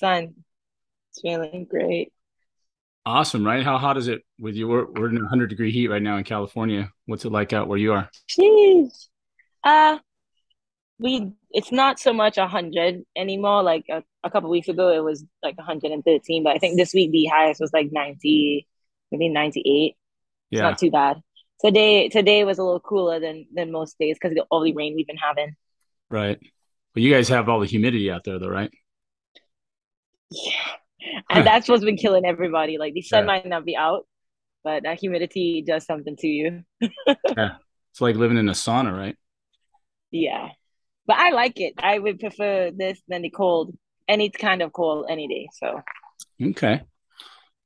sun. It's feeling great. Awesome, right? How hot is it with you? We're, we're in 100 degree heat right now in California. What's it like out where you are? Jeez. Uh, we it's not so much 100 anymore. Like a, a couple weeks ago, it was like 113, but I think this week the highest was like 90, maybe 98. It's Yeah, not too bad. Today today was a little cooler than than most days because of all the rain we've been having. right. But you guys have all the humidity out there, though, right? Yeah. And that's what's been killing everybody. Like the sun Yeah, might not be out, but that humidity does something to you. yeah. It's like living in a sauna, right? Yeah. But I like it. I would prefer this than the cold, any kind of cold any day. So Okay.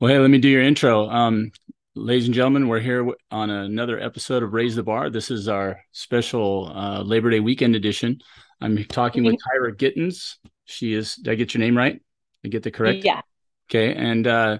Well, hey, let me do your intro. Um, ladies and gentlemen, we're here on another episode of Raise the Bar. This is our special uh, Labor Day weekend edition. I'm talking with Tyra Gittens. She is, did I get your name right? I get the correct? yeah. Okay. And uh,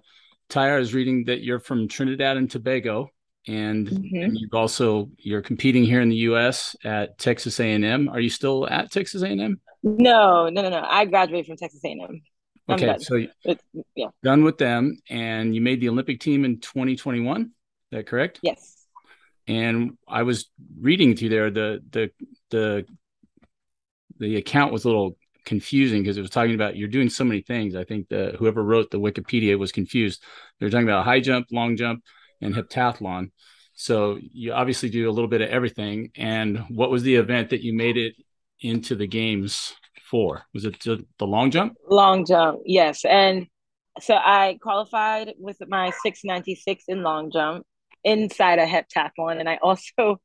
Tyra is reading that you're from Trinidad and Tobago, and, hmm and you've also you're competing here in the U.S. at Texas A&M. Are you still at Texas A&M? No, no, no, no. I graduated from Texas A&M. I'm Okay. done. So It's, yeah. done with them, and you made the Olympic team in 2021. Is that correct? Yes. And I was reading through there the the the the account was a little confusing because it was talking about you're doing so many things. I think the whoever wrote the Wikipedia was confused. They were talking about high jump, long jump, and heptathlon. So you obviously do a little bit of everything. And what was the event that you made it into the games for? Was it the, long jump? Long jump. Yes. And so I qualified with my 696 in long jump inside a heptathlon. And I also,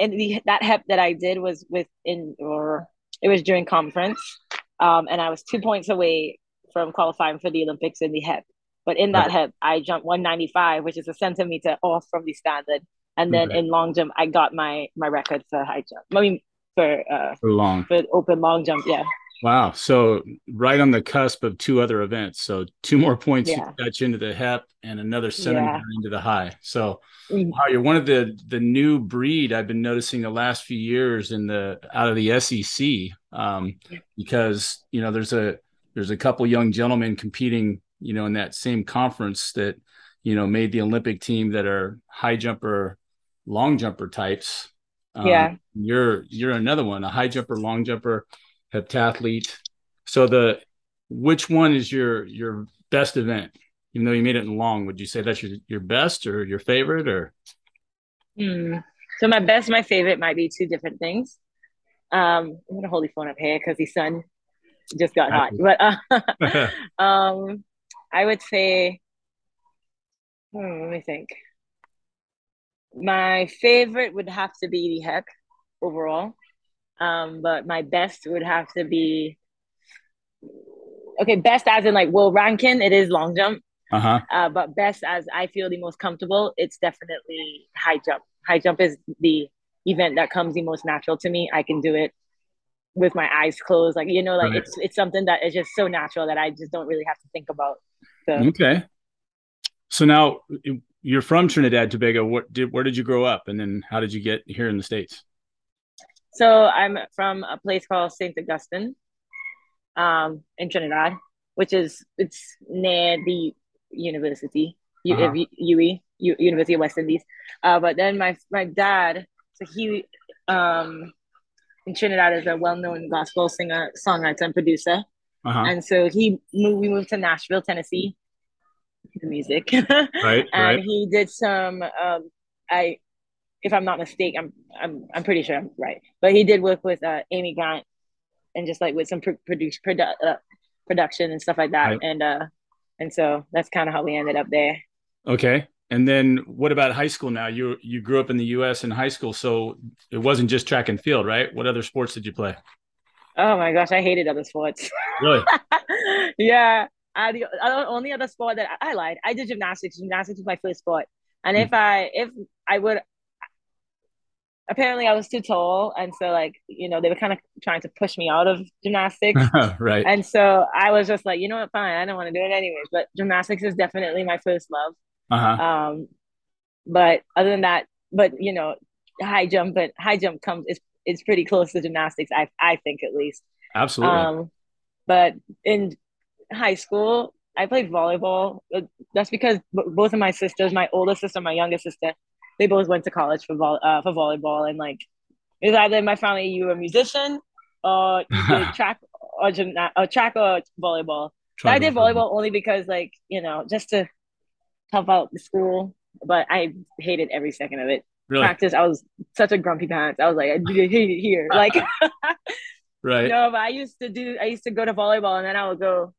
and the, that hep that I did was within, or it was during conference. Um, and I was two points away from qualifying for the Olympics in the hep. But in that Right. hep, I jumped 195, which is a centimeter off from the standard. And then Right. in long jump, I got my my record for high jump. I mean, for uh For long. for open long jump. Yeah, Wow. So right on the cusp of two other events. So two more points yeah, you into the HEP and another centimeter yeah. into the high. So Mm. wow, you're one of the the new breed I've been noticing the last few years in the out of the SEC. Um, because you know there's a there's a couple young gentlemen competing, you know, in that same conference that, you know, made the Olympic team that are high jumper, long jumper types. Um, Yeah. you're you're another one, a high jumper, long jumper, heptathlete. So the which one is your your best event? Even though you made it in long, would you say that's your your best or your favorite or Hmm. So my best, my favorite might be two different things. Um, I'm gonna hold the phone up here because the sun just got hot. But uh, um, I would say, hmm, let me think. My favorite would have to be the hep overall. Um, but my best would have to be okay, best as in like world ranking, it is long jump. uh-huh. Uh, but best as I feel the most comfortable, it's definitely high jump. High jump is the event that comes the most natural to me. I can do it with my eyes closed. Like, you know, like Right. it's it's something that is just so natural that I just don't really have to think about. So Okay. So now you're from Trinidad Tobago. What did where did you grow up and then how did you get here in the States? So I'm from a place called Saint Augustine, um, in Trinidad, which is it's near the university, U- Uh-huh. uh, UE, U- University of West Indies. Uh, but then my my dad, so he um in Trinidad is a well-known gospel singer, songwriter, and producer. Uh-huh. And so he moved, we moved to Nashville, Tennessee, the music. Right, and right. he did some um I if I'm not mistaken, I'm I'm I'm pretty sure I'm right. But he did work with uh, Amy Grant and just like with some pro- produce produ- uh, production and stuff like that. Right. And uh and so that's kind of how we ended up there. Okay. And then what about high school now? You you grew up in the US in high school, so it wasn't just track and field, right? What other sports did you play? Oh my gosh, I hated other sports. Really? yeah. I, the only other sport that I, I lied. I did gymnastics. Gymnastics was my first sport. And if I if I would apparently I was too tall and so like, you know, they were kind of trying to push me out of gymnastics. right. And so I was just like, you know what, fine, I don't want to do it anyways. But gymnastics is definitely my first love. Uh-huh. Um, but other than that, but you know, high jump, but high jump comes it's it's pretty close to gymnastics, I I think at least. Absolutely. Um, but in high school, I played volleyball. That's because both of my sisters, my older sister, my younger sister, they both went to college for vol- uh, for volleyball, and like it was either in my family you were a musician or track or gymna- or track or volleyball. I did volleyball only because like you know just to help out the school, but I hated every second of it. Really? Practice, I was such a grumpy pants. I was like, I hate it here, like. right. No, but I used to do. I used to go to volleyball, and then I would go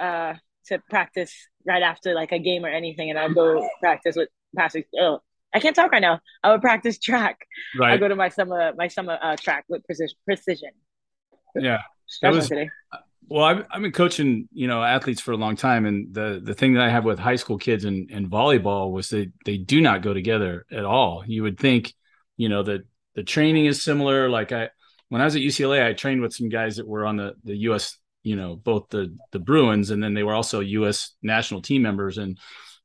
uh, to practice right after like a game or anything, and I'd go practice with Pastor. Oh, I can't talk right now. I would practice track. Right. I go to my summer my summer uh, track with precision. Precision. Yeah. That was, today. Well, I've, I've been coaching, you know, athletes for a long time, and the the thing that I have with high school kids and, and volleyball was that they do not go together at all. You would think, you know, that the training is similar. Like I, when I was at UCLA, I trained with some guys that were on the the U.S. You know, both the the Bruins, and then they were also U.S. national team members, and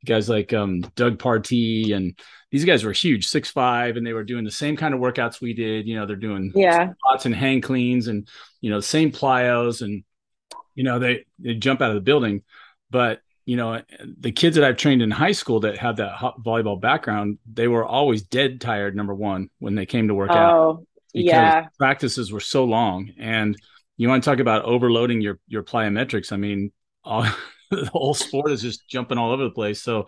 guys like um, Doug Partie and these guys were huge, six five, and they were doing the same kind of workouts we did. You know, they're doing yeah squats and hang cleans, and you know, the same plyos, and you know, they they jump out of the building. But you know, the kids that I've trained in high school that have that volleyball background, they were always dead tired. Number one, when they came to work oh, out, yeah, practices were so long, and you want to talk about overloading your your plyometrics. I mean, all, the whole sport is just jumping all over the place. So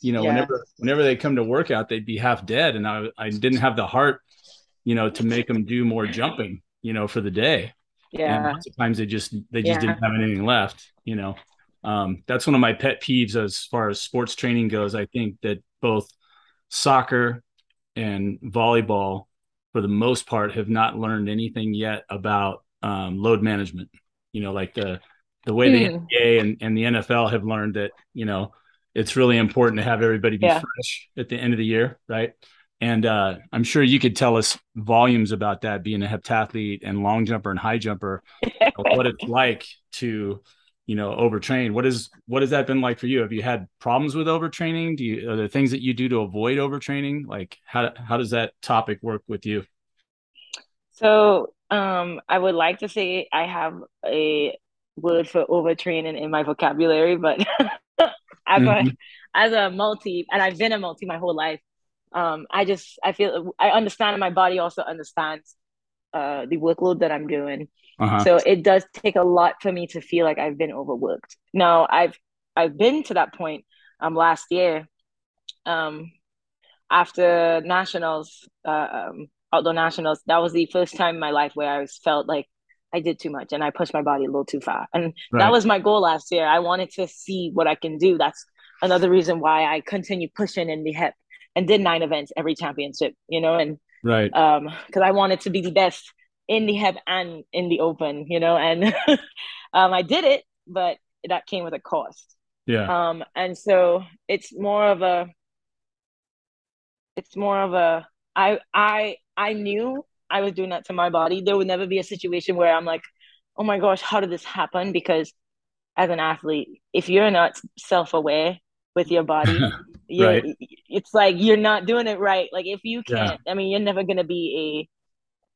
you know, yeah. whenever whenever they come to workout, they'd be half dead, and I I didn't have the heart, you know, to make them do more jumping, you know, for the day. Yeah. And sometimes they just they just yeah. didn't have anything left, you know. Um, that's one of my pet peeves as far as sports training goes. I think that both soccer and volleyball, for the most part, have not learned anything yet about um, load management. You know, like the the way mm. the hmm. NBA and, and the NFL have learned that, you know, it's really important to have everybody be yeah. fresh at the end of the year, right? And uh, I'm sure you could tell us volumes about that being a heptathlete and long jumper and high jumper, what it's like to, you know, overtrain. What is what has that been like for you? Have you had problems with overtraining? Do you are there things that you do to avoid overtraining? Like how how does that topic work with you? So um, I would like to say I have a word for overtraining in my vocabulary, but as mm-hmm. a as a multi, and I've been a multi my whole life. Um, I just I feel I understand, and my body also understands uh, the workload that I'm doing. Uh-huh. So it does take a lot for me to feel like I've been overworked. Now I've I've been to that point um last year, um after nationals, uh, um, outdoor nationals. That was the first time in my life where I was felt like I did too much and I pushed my body a little too far. And right. that was my goal last year. I wanted to see what I can do. That's another reason why I continue pushing in the hep and did nine events every championship, you know, and right. Um, because I wanted to be the best in the hep and in the open, you know, and um I did it, but that came with a cost. Yeah. Um, and so it's more of a it's more of a I I I knew I was doing that to my body, there would never be a situation where I'm like, oh my gosh, how did this happen? Because as an athlete, if you're not self aware with your body, right. it's like you're not doing it right. Like if you can't, yeah. I mean, you're never going to be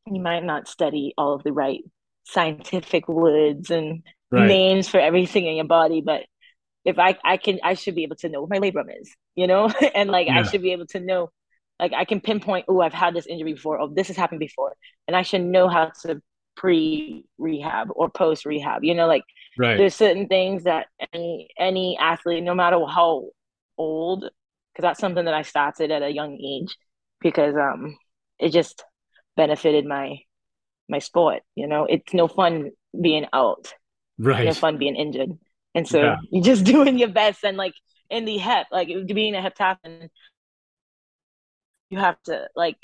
a, you might not study all of the right scientific words and right. names for everything in your body, but if I, I can, I should be able to know what my labrum is, you know, and like yeah. I should be able to know like I can pinpoint, oh, I've had this injury before, oh, this has happened before, and I should know how to pre rehab or post rehab. You know, like right. there's certain things that any any athlete, no matter how old, because that's something that I started at a young age, because um it just benefited my my sport. You know, it's no fun being out, right? No fun being injured, and so yeah. you're just doing your best and like in the hep, like being a heptathlon you have to like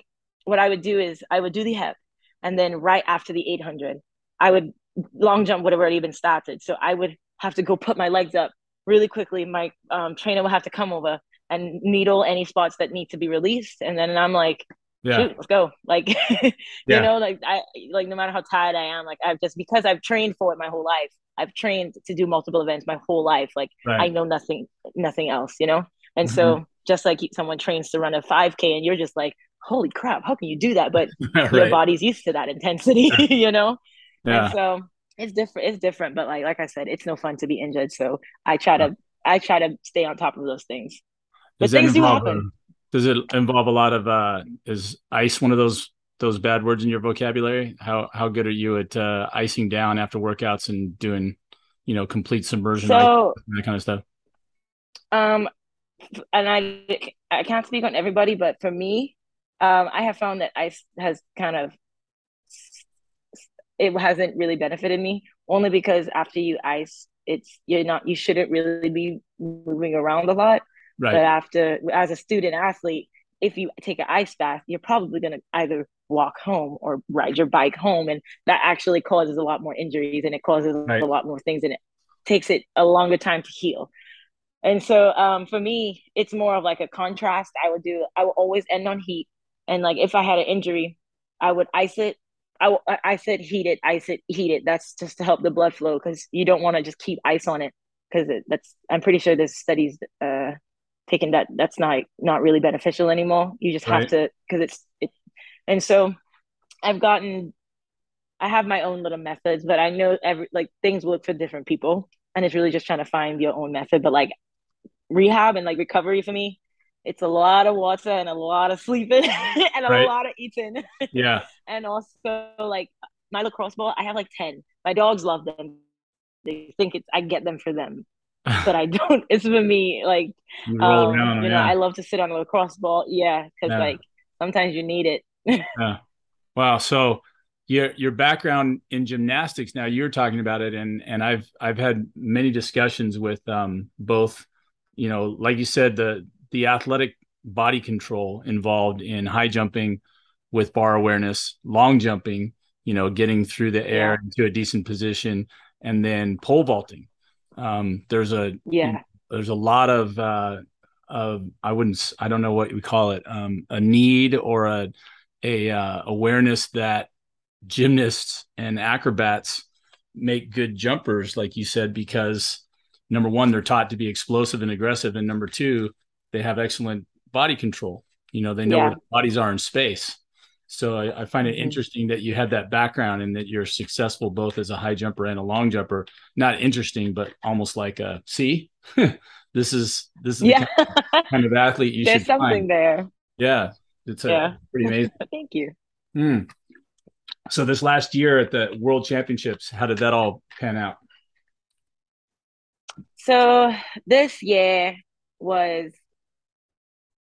what I would do is I would do the hep and then right after the 800 I would long jump would have already been started. So I would have to go put my legs up really quickly. My um, trainer would have to come over and needle any spots that need to be released. And then I'm like yeah. shoot let's go. Like you know like I like no matter how tired I am like I've just because I've trained for it my whole life I've trained to do multiple events my whole life. Like right. I know nothing nothing else you know? And mm-hmm. so just like someone trains to run a 5k and you're just like holy crap how can you do that but right. your body's used to that intensity you know yeah. and so it's different. It's different, but like like I said, it's no fun to be injured. So I try to I try to stay on top of those things. But things do happen. does it involve a lot of uh is ice one of those those bad words in your vocabulary? How how good are you at uh, icing down after workouts and doing, you know, complete submersion so, that kind of stuff? Um, and I I can't speak on everybody, but for me, um, I have found that ice has kind of it hasn't really benefited me only because after you ice, it's you're not you shouldn't really be moving around a lot. Right. But after as a student athlete, if you take an ice bath, you're probably going to either walk home or ride your bike home. And that actually causes a lot more injuries and it causes right. a lot more things and it takes it a longer time to heal. And so um, for me, it's more of like a contrast. I would do, I would always end on heat. And like if I had an injury, I would ice it. I, I said heat it, ice it, heat it. That's just to help the blood flow because you don't want to just keep ice on it because that's, I'm pretty sure there's studies uh, taking that that's not not really beneficial anymore. You just have to because it's it, and so I've gotten I have my own little methods, but I know every like things work for different people, and it's really just trying to find your own method. But like rehab and like recovery for me, it's a lot of water and a lot of sleeping and a right. lot of eating. Yeah, and also like my lacrosse ball, I have like ten. My dogs love them. They think it's I get them for them but I don't. It's for me. Like, you, um, around, you know, yeah. I love to sit on a lacrosse ball. Yeah, because yeah. like sometimes you need it. yeah. Wow. So your your background in gymnastics. Now you're talking about it, and and I've I've had many discussions with um both, you know, like you said, the the athletic body control involved in high jumping with bar awareness, long jumping, you know, getting through the air yeah. into a decent position, and then pole vaulting um, there's a yeah. There's a lot of uh, of I wouldn't I don't know what we call it um, a need or a a uh, awareness that gymnasts and acrobats make good jumpers, like you said, because number one they're taught to be explosive and aggressive, and number two they have excellent body control. You know they know yeah. where their bodies are in space. So I, I find it mm-hmm. interesting that you had that background and that you're successful both as a high jumper and a long jumper. Not interesting, but almost like a see, this is this is yeah. the kind of, kind of athlete you There's should something find. there. Yeah, it's a, yeah. pretty amazing. Thank you. Mm. So this last year at the World Championships, how did that all pan out? So this year was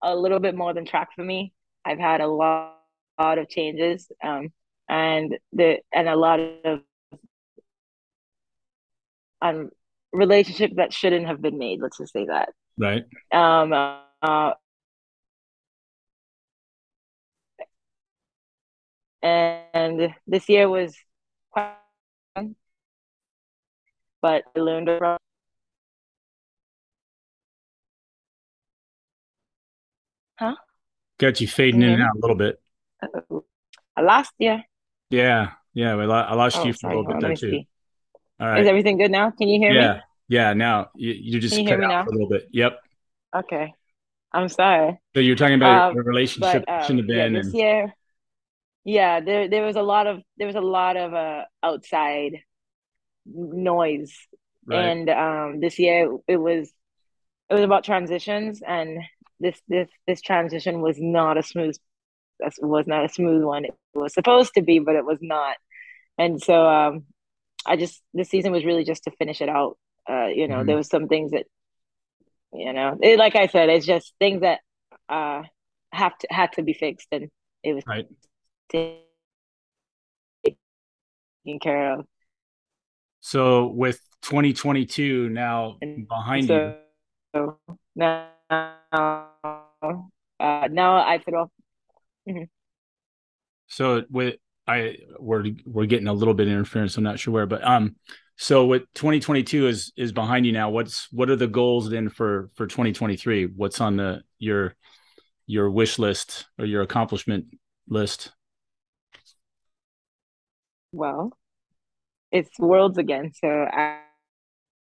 a little bit more than track for me. I've had a lot lot of changes um, and the and a lot of um, relationships that shouldn't have been made. Let's just say that. Right. Um. Uh, and this year was quite fun, but I learned from Huh? Got you fading in and out a little bit. Uh-oh. Last year. Yeah, yeah. Well, I lost oh, you for sorry. a little bit there too. See. All right. Is everything good now? Can you hear yeah. me? Yeah, Yeah, Now you, you just cut out a little bit. Yep. Okay. I'm sorry. So you're talking about um, the relationship but, um, shouldn't have been. Yeah, this and... year. Yeah, there there was a lot of there was a lot of uh outside noise, right. and um this year it was it was about transitions, and this this this transition was not a smooth was not a smooth one. It was supposed to be, but it was not. And so um, I just this season was really just to finish it out. Uh, you know, mm-hmm. there was some things that you know, it, like I said, it's just things that uh, have to had to be fixed, and it was right. taken care of. So with 2022 now behind so, you, now uh, now I feel Mm-hmm. So with I we're we're getting a little bit of interference. I'm not sure where, but um, so with 2022 is is behind you now. What's what are the goals then for for 2023? What's on the your your wish list or your accomplishment list? Well, it's worlds again, so I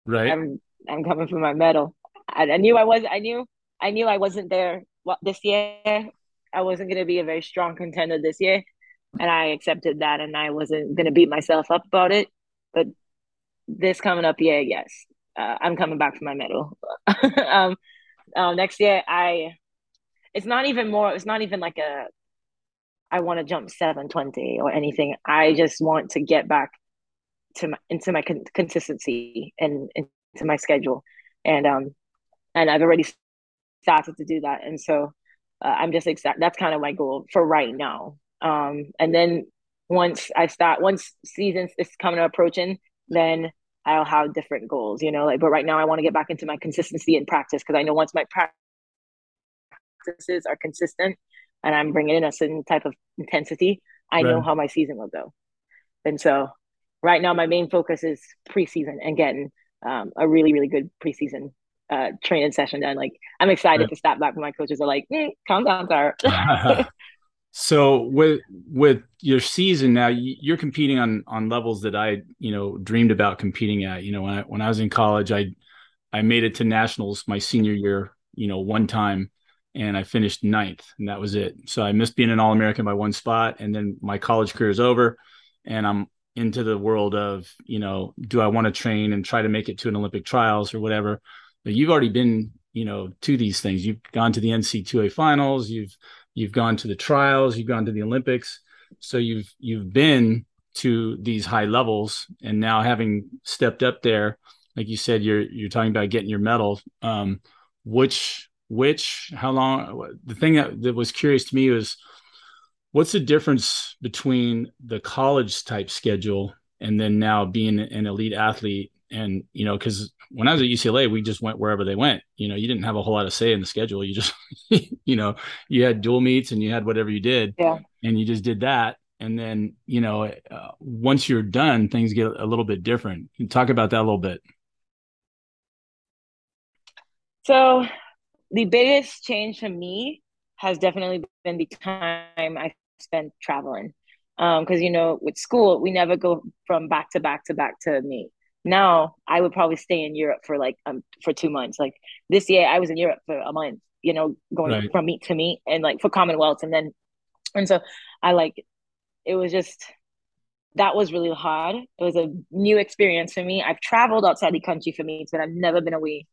right. I'm I'm coming for my medal. I, I knew I was. I knew I knew I wasn't there this year I wasn't going to be a very strong contender this year. And I accepted that and I wasn't going to beat myself up about it. but this coming up year, yes, uh, I'm coming back for my medal. um, uh, next year, I it's not even more. It's not even like a I want to jump 720 or anything. I just want to get back to my into my con- consistency and into my schedule, and um, and I've already started to do that, and so uh, I'm just excited. That's kind of my goal for right now. Um, and then once I start, once seasons is coming approaching, then I'll have different goals, you know, like, but right now I want to get back into my consistency in practice because I know once my practices are consistent and I'm bringing in a certain type of intensity, I right. know how my season will go. And so right now, my main focus is preseason and getting um, a really, really good preseason uh, training session done. Like, I'm excited right. to step back when my coaches are like, mm, calm down, Tyra. So with with your season now, you're competing on on levels that I you know dreamed about competing at. You know, when I when I was in college, I I made it to nationals my senior year. You know, one time, and I finished ninth, and that was it. So I missed being an All American by one spot, and then my college career is over, and I'm into the world of you know, do I want to train and try to make it to an Olympic trials or whatever? But you've already been you know to these things. You've gone to the NC2A finals. You've you've gone to the trials, you've gone to the Olympics, so you've you've been to these high levels, and now having stepped up there, like you said, you're you're talking about getting your medal. Um, which which how long? The thing that, that was curious to me was what's the difference between the college type schedule and then now being an elite athlete and you know because when i was at ucla we just went wherever they went. You know you didn't have a whole lot of say in the schedule. You just you know you had dual meets and you had whatever you did. Yeah. And you just did that. And then you know uh, once you're done things get a little bit different. Talk about that a little bit. So the biggest change for me has definitely been the time i spent traveling. Because um, you know with school we never go from back to back to back to meet now I would probably stay in Europe for like um for two months. Like this year, I was in Europe for a month. You know, going right. from meet to meet and like for Commonwealth, and then and so I like it was just that was really hard. It was a new experience for me. I've traveled outside the country for me, but I've never been away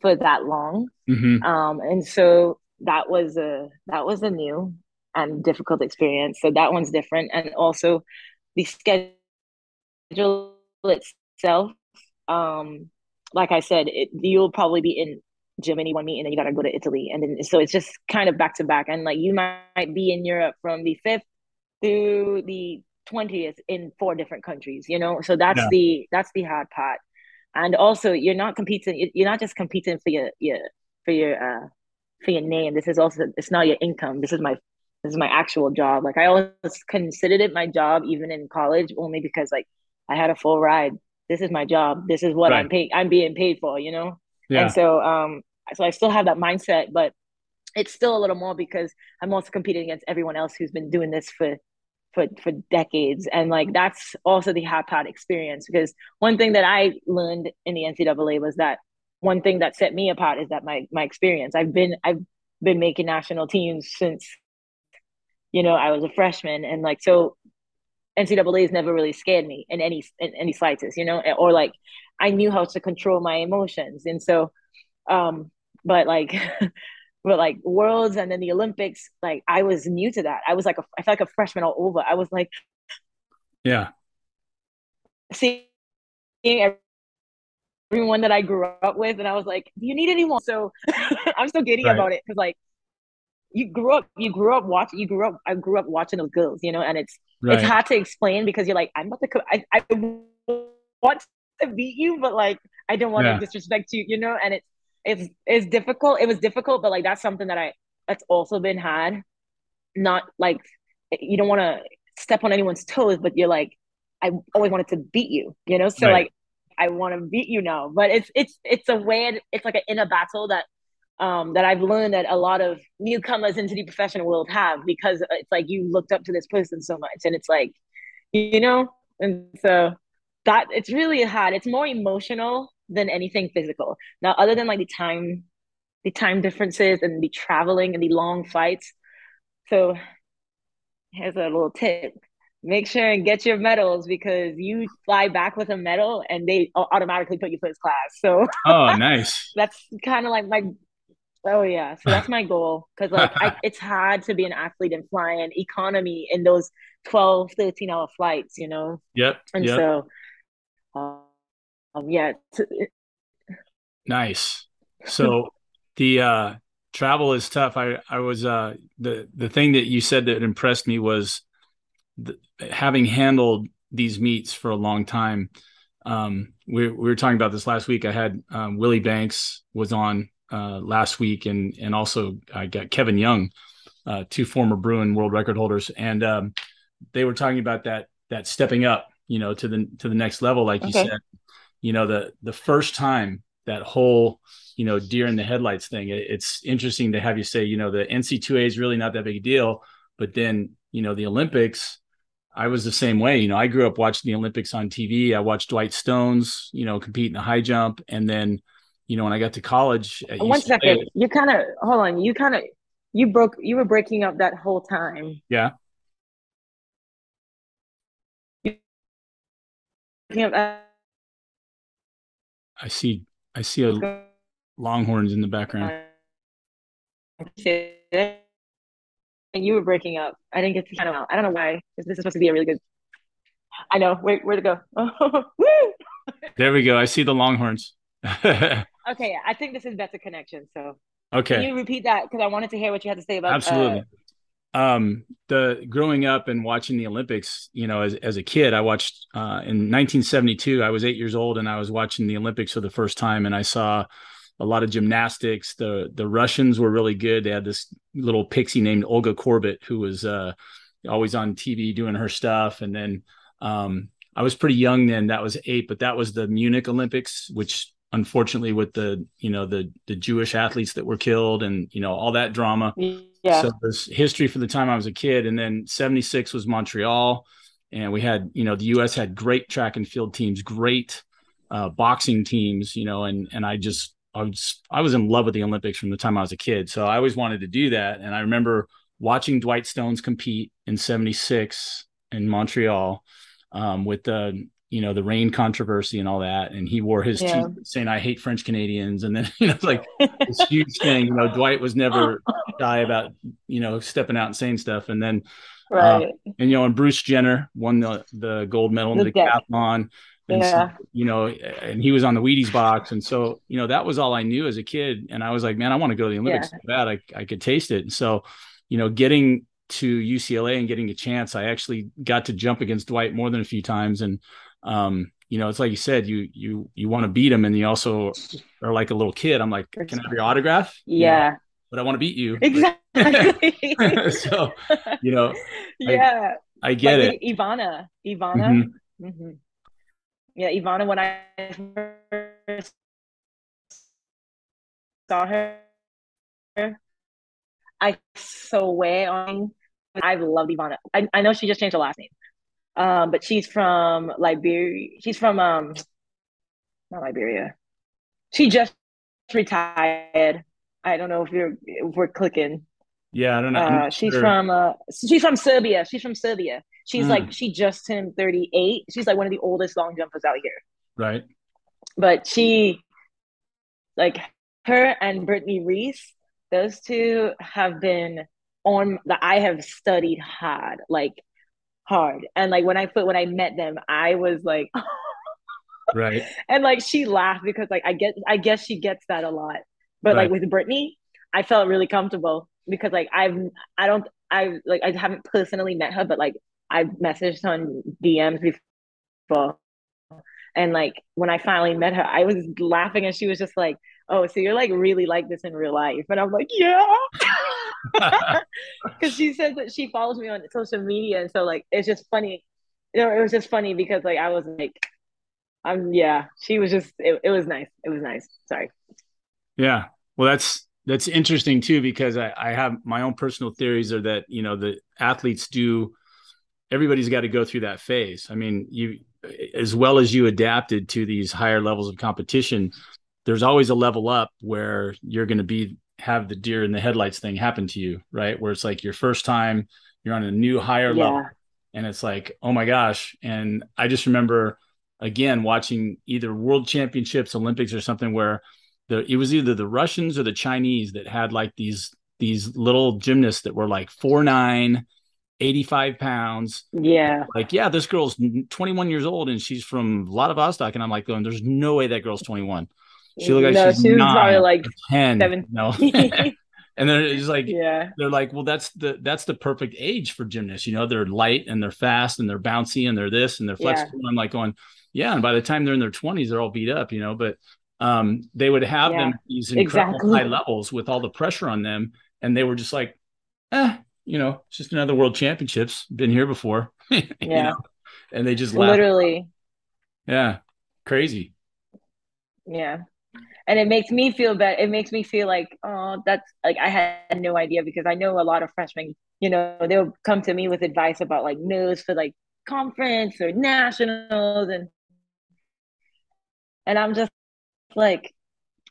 for that long. Mm-hmm. Um, and so that was a that was a new and difficult experience. So that one's different, and also the schedule itself um, like I said, it, you'll probably be in Germany one meet and then you got to go to Italy. And then so it's just kind of back to back. And like you might be in Europe from the 5th through the 20th in four different countries, you know? So that's yeah. the, that's the hard part. And also you're not competing, you're not just competing for your, your, for your, uh, for your name. This is also, it's not your income. This is my, this is my actual job. Like I always considered it my job, even in college, only because like I had a full ride this is my job. This is what right. I'm paid. I'm being paid for, you know? Yeah. And so, um, so I still have that mindset, but it's still a little more because I'm also competing against everyone else who's been doing this for, for, for decades. And like, that's also the hot pot experience because one thing that I learned in the NCAA was that one thing that set me apart is that my, my experience, I've been, I've been making national teams since, you know, I was a freshman. And like, so NCAA has never really scared me in any in any slightest, you know, or like I knew how to control my emotions, and so, um, but like, but like worlds and then the Olympics, like I was new to that. I was like a, I felt like a freshman all over. I was like, yeah, seeing everyone that I grew up with, and I was like, do you need anyone? So I'm so giddy right. about it because like you grew up you grew up watching you grew up I grew up watching those girls, you know, and it's right. it's hard to explain because you're like, I'm about to co- I, I want to beat you, but like I don't want yeah. to disrespect you, you know, and it's it's it's difficult. It was difficult, but like that's something that I that's also been hard. Not like you don't want to step on anyone's toes, but you're like, I always wanted to beat you, you know? So right. like I want to beat you now. But it's it's it's a way it's like an inner battle that um, that I've learned that a lot of newcomers into the professional world have because it's like you looked up to this person so much, and it's like, you know, and so that it's really hard. It's more emotional than anything physical. Now, other than like the time, the time differences and the traveling and the long flights. So here's a little tip. make sure and get your medals because you fly back with a medal and they automatically put you first class. So oh, nice. that's kind of like my oh yeah. So that's my goal because like I, it's hard to be an athlete and fly in economy in those 12, 13 hour flights, you know. Yep. And yep. so, um, yeah. nice. So the uh travel is tough. I I was uh the the thing that you said that impressed me was the, having handled these meets for a long time. Um, we, we were talking about this last week. I had um, Willie Banks was on uh, last week, and and also I got Kevin Young, uh, two former Bruin world record holders, and um, they were talking about that that stepping up, you know, to the to the next level, like okay. you said. You know, the the first time that whole you know deer in the headlights thing it, it's interesting to have you say you know the nc2a is really not that big a deal but then you know the olympics i was the same way you know i grew up watching the olympics on tv i watched dwight stones you know compete in the high jump and then you know when i got to college uh, one second you kind of hold on you kind of you broke you were breaking up that whole time yeah I see I see a Longhorns in the background. And you were breaking up. I didn't get to kind of. I don't know why. This is supposed to be a really good. I know where where to go. there we go. I see the Longhorns. okay, I think this is better connection. So. Okay, can you repeat that? Because I wanted to hear what you had to say about absolutely. Uh, um the growing up and watching the olympics you know as, as a kid i watched uh in 1972 i was eight years old and i was watching the olympics for the first time and i saw a lot of gymnastics. The the russians were really good. They had this little pixie named olga korbut who was uh always on tv doing her stuff and then um i was pretty young then. That was eight but that was the munich olympics which unfortunately with the you know the the jewish athletes that were killed and you know all that drama yeah. So there's history for the time I was a kid. And then 76 was Montreal. And we had, you know, the US had great track and field teams, great uh, boxing teams, you know, and and I just I was I was in love with the Olympics from the time I was a kid. So I always wanted to do that. And I remember watching Dwight Stones compete in 76 in Montreal um, with the you know the rain controversy and all that and he wore his yeah. saying i hate french canadians and then you know like this huge thing you know dwight was never shy about you know stepping out and saying stuff and then uh, right uh, and you know and bruce jenner won the the gold medal in the decathlon and yeah. so, you know and he was on the wheaties box and so you know that was all i knew as a kid and i was like man i want to go to the olympics yeah. so bad I, I could taste it and so you know getting to ucla and getting a chance i actually got to jump against dwight more than a few times and um, you know, it's like you said, you you you want to beat him, and you also are like a little kid. I'm like, can I have your autograph? Yeah. You know, but I want to beat you. Exactly. so, you know, yeah, I, I get like it. Ivana, Ivana, mm-hmm. Mm-hmm. yeah, Ivana. When I first saw her, I swear on. I love Ivana. I, I know she just changed her last name, um, but she's from Liberia. She's from um, not Liberia. She just retired. I don't know if you're if we're clicking. Yeah, I don't know. Uh, she's sure. from uh, she's from Serbia. She's from Serbia. She's mm. like she just turned 38. She's like one of the oldest long jumpers out here. Right. But she like her and Brittney Reese, those two have been on that I have studied hard. Like hard. And like when I put when I met them, I was like right. And like she laughed because like I get I guess she gets that a lot. But right. like with Brittney, I felt really comfortable because like I've I don't I like I haven't personally met her, but like I've messaged on DMs before. And like when I finally met her, I was laughing and she was just like, Oh, so you're like really like this in real life. And I'm like, Yeah. because she says that she follows me on social media, and so like it's just funny. You know, it was just funny because like I was like, I'm yeah. She was just it, it was nice. It was nice. Sorry. Yeah. Well, that's that's interesting too because I, I have my own personal theories are that you know the athletes do everybody's got to go through that phase. I mean, you as well as you adapted to these higher levels of competition, there's always a level up where you're going to be have the deer in the headlights thing happen to you, right? Where it's like your first time, you're on a new higher yeah. level, and it's like oh my gosh. And i just remember again watching either world championships olympics or something where the it was either the russians or the chinese that had like these these little gymnasts that were like four nine 85 pounds. Yeah. Like yeah this girl's 21 years old and she's from vladivostok. And i'm like going there's no way that girl's 21 she looked like no, she's she was nine, probably like 10 seven. no. And they're just like yeah. they're like well that's the that's the perfect age for gymnasts you know they're light and they're fast and they're bouncy and they're this and they're flexible. Yeah. i'm like going yeah and by the time they're in their 20s they're all beat up you know? But um they would have yeah, them these incredible exactly. high levels with all the pressure on them and they were just like eh you know it's just another world championships been here before. Yeah. you know? and they just literally. Yeah. Crazy. Yeah and it makes me feel bad. It makes me feel like, oh, that's like I had no idea because I know a lot of freshmen, you know, they'll come to me with advice about like news for like conference or nationals and and I'm just like,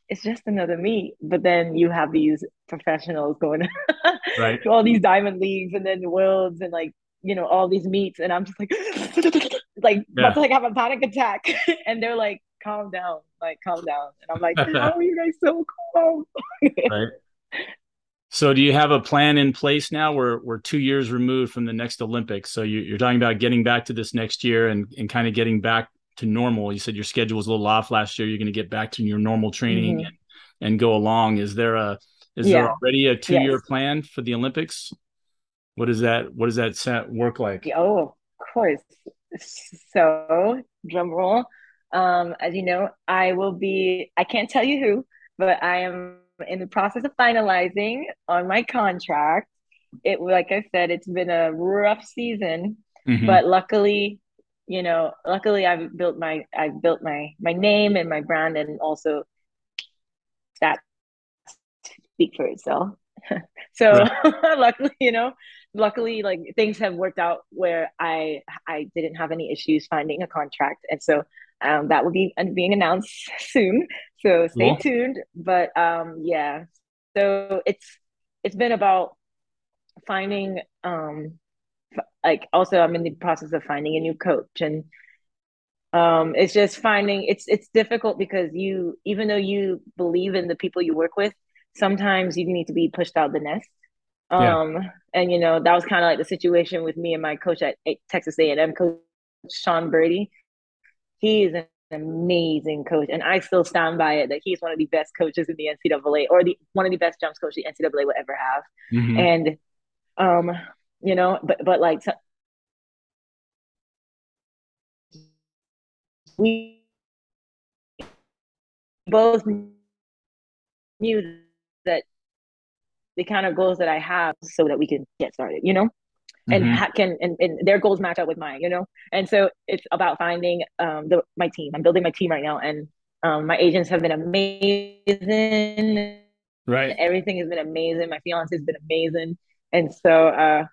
it's just another meet. But then you have these professionals going right. to all these diamond leagues and then worlds and like, you know, all these meets. And I'm just like, like, yeah. about to like have a panic attack. and they're like, calm down, like calm down. And I'm like, how are you guys so calm? right. So do you have a plan in place now? We're we're two years removed from the next Olympics. So you, are talking about getting back to this next year and, and kind of getting back to normal. You said your schedule was a little off last year. You're going to get back to your normal training mm-hmm. and, and go along. Is there a is yeah. there already a two year yes. plan for the Olympics? What does that what does that set work like? Oh, of course. So drum roll. Um, as you know, I will be, I can't tell you who, but I am in the process of finalizing on my contract. It, like I said, it's been a rough season, mm-hmm. but luckily, you know, luckily I've built my, I've built my, my name and my brand and also that speak for itself. so right. luckily, you know, luckily like things have worked out where I I didn't have any issues finding a contract. And so um, that will be being announced soon. So stay cool. tuned. But um, yeah, so it's it's been about finding um, like also I'm in the process of finding a new coach and um it's just finding it's it's difficult because you even though you believe in the people you work with sometimes you need to be pushed out the nest um yeah. and you know that was kind of like the situation with me and my coach at texas a&m coach sean brady he is an amazing coach, and I still stand by it that he's one of the best coaches in the NCAA, or the one of the best jumps coaches the NCAA will ever have. Mm-hmm. And um, you know, but but like so, we both knew that the kind of goals that I have so that we can get started, you know? And mm-hmm. ha- can and, and their goals match up with mine you know? And so it's about finding um the my team. I'm building my team right now and um my agents have been amazing. Right. Everything has been amazing. My fiance has been amazing. And so uh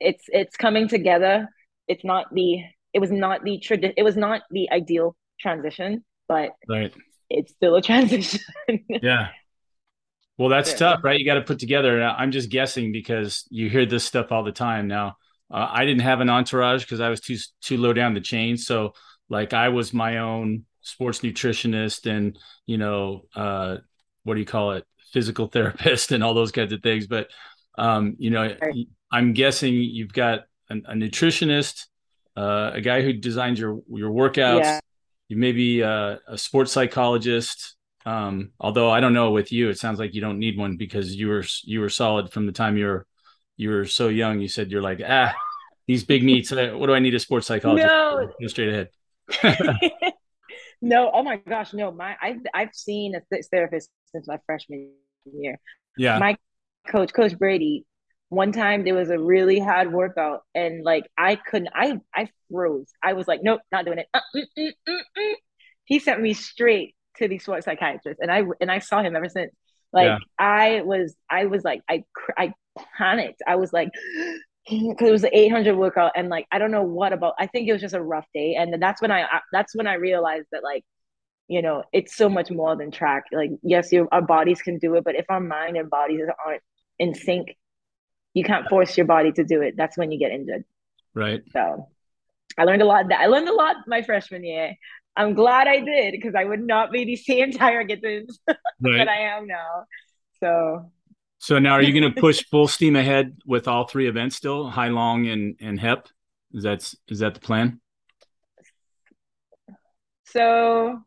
it's it's coming together. It's not the it was not the tradi- it was not the ideal transition but right. it's still a transition. Yeah well, that's yeah. tough, right? You got to put together. I'm just guessing because you hear this stuff all the time now. Uh, I didn't have an entourage because I was too too low down the chain. So, like, I was my own sports nutritionist and you know, uh, what do you call it, physical therapist and all those kinds of things. But um, you know, right. I'm guessing you've got a, a nutritionist, uh, a guy who designs your your workouts. Yeah. You maybe uh, a sports psychologist, um, although I don't know with you, it sounds like you don't need one because you were you were solid from the time you were you were so young. You said you're like ah these big meets. Uh, what do I need a sports psychologist? No, Go straight ahead. no, oh my gosh, no. My I've I've seen a therapist since my freshman year. Yeah, my coach, Coach Brady. One time there was a really hard workout and like I couldn't. I I froze. I was like, nope, not doing it. Uh, mm, mm, mm, mm. he sent me straight to these sports psychiatrists, and I and I saw him ever since. Like yeah. I was, I was like, I I panicked. I was like, because it was the 800 workout, and like I don't know what about. I think it was just a rough day, and that's when I, I that's when I realized that like you know it's so much more than track like yes your, our bodies can do it but if our mind and bodies aren't in sync you can't force your body to do it that's when you get injured Right. So I learned a lot. that I learned a lot my freshman year. I'm glad I did because I would not be the same Tyra Gittens right. that I am now. So so now are you going to push full steam ahead with all three events still, high long and and hep? Is that is that the plan? So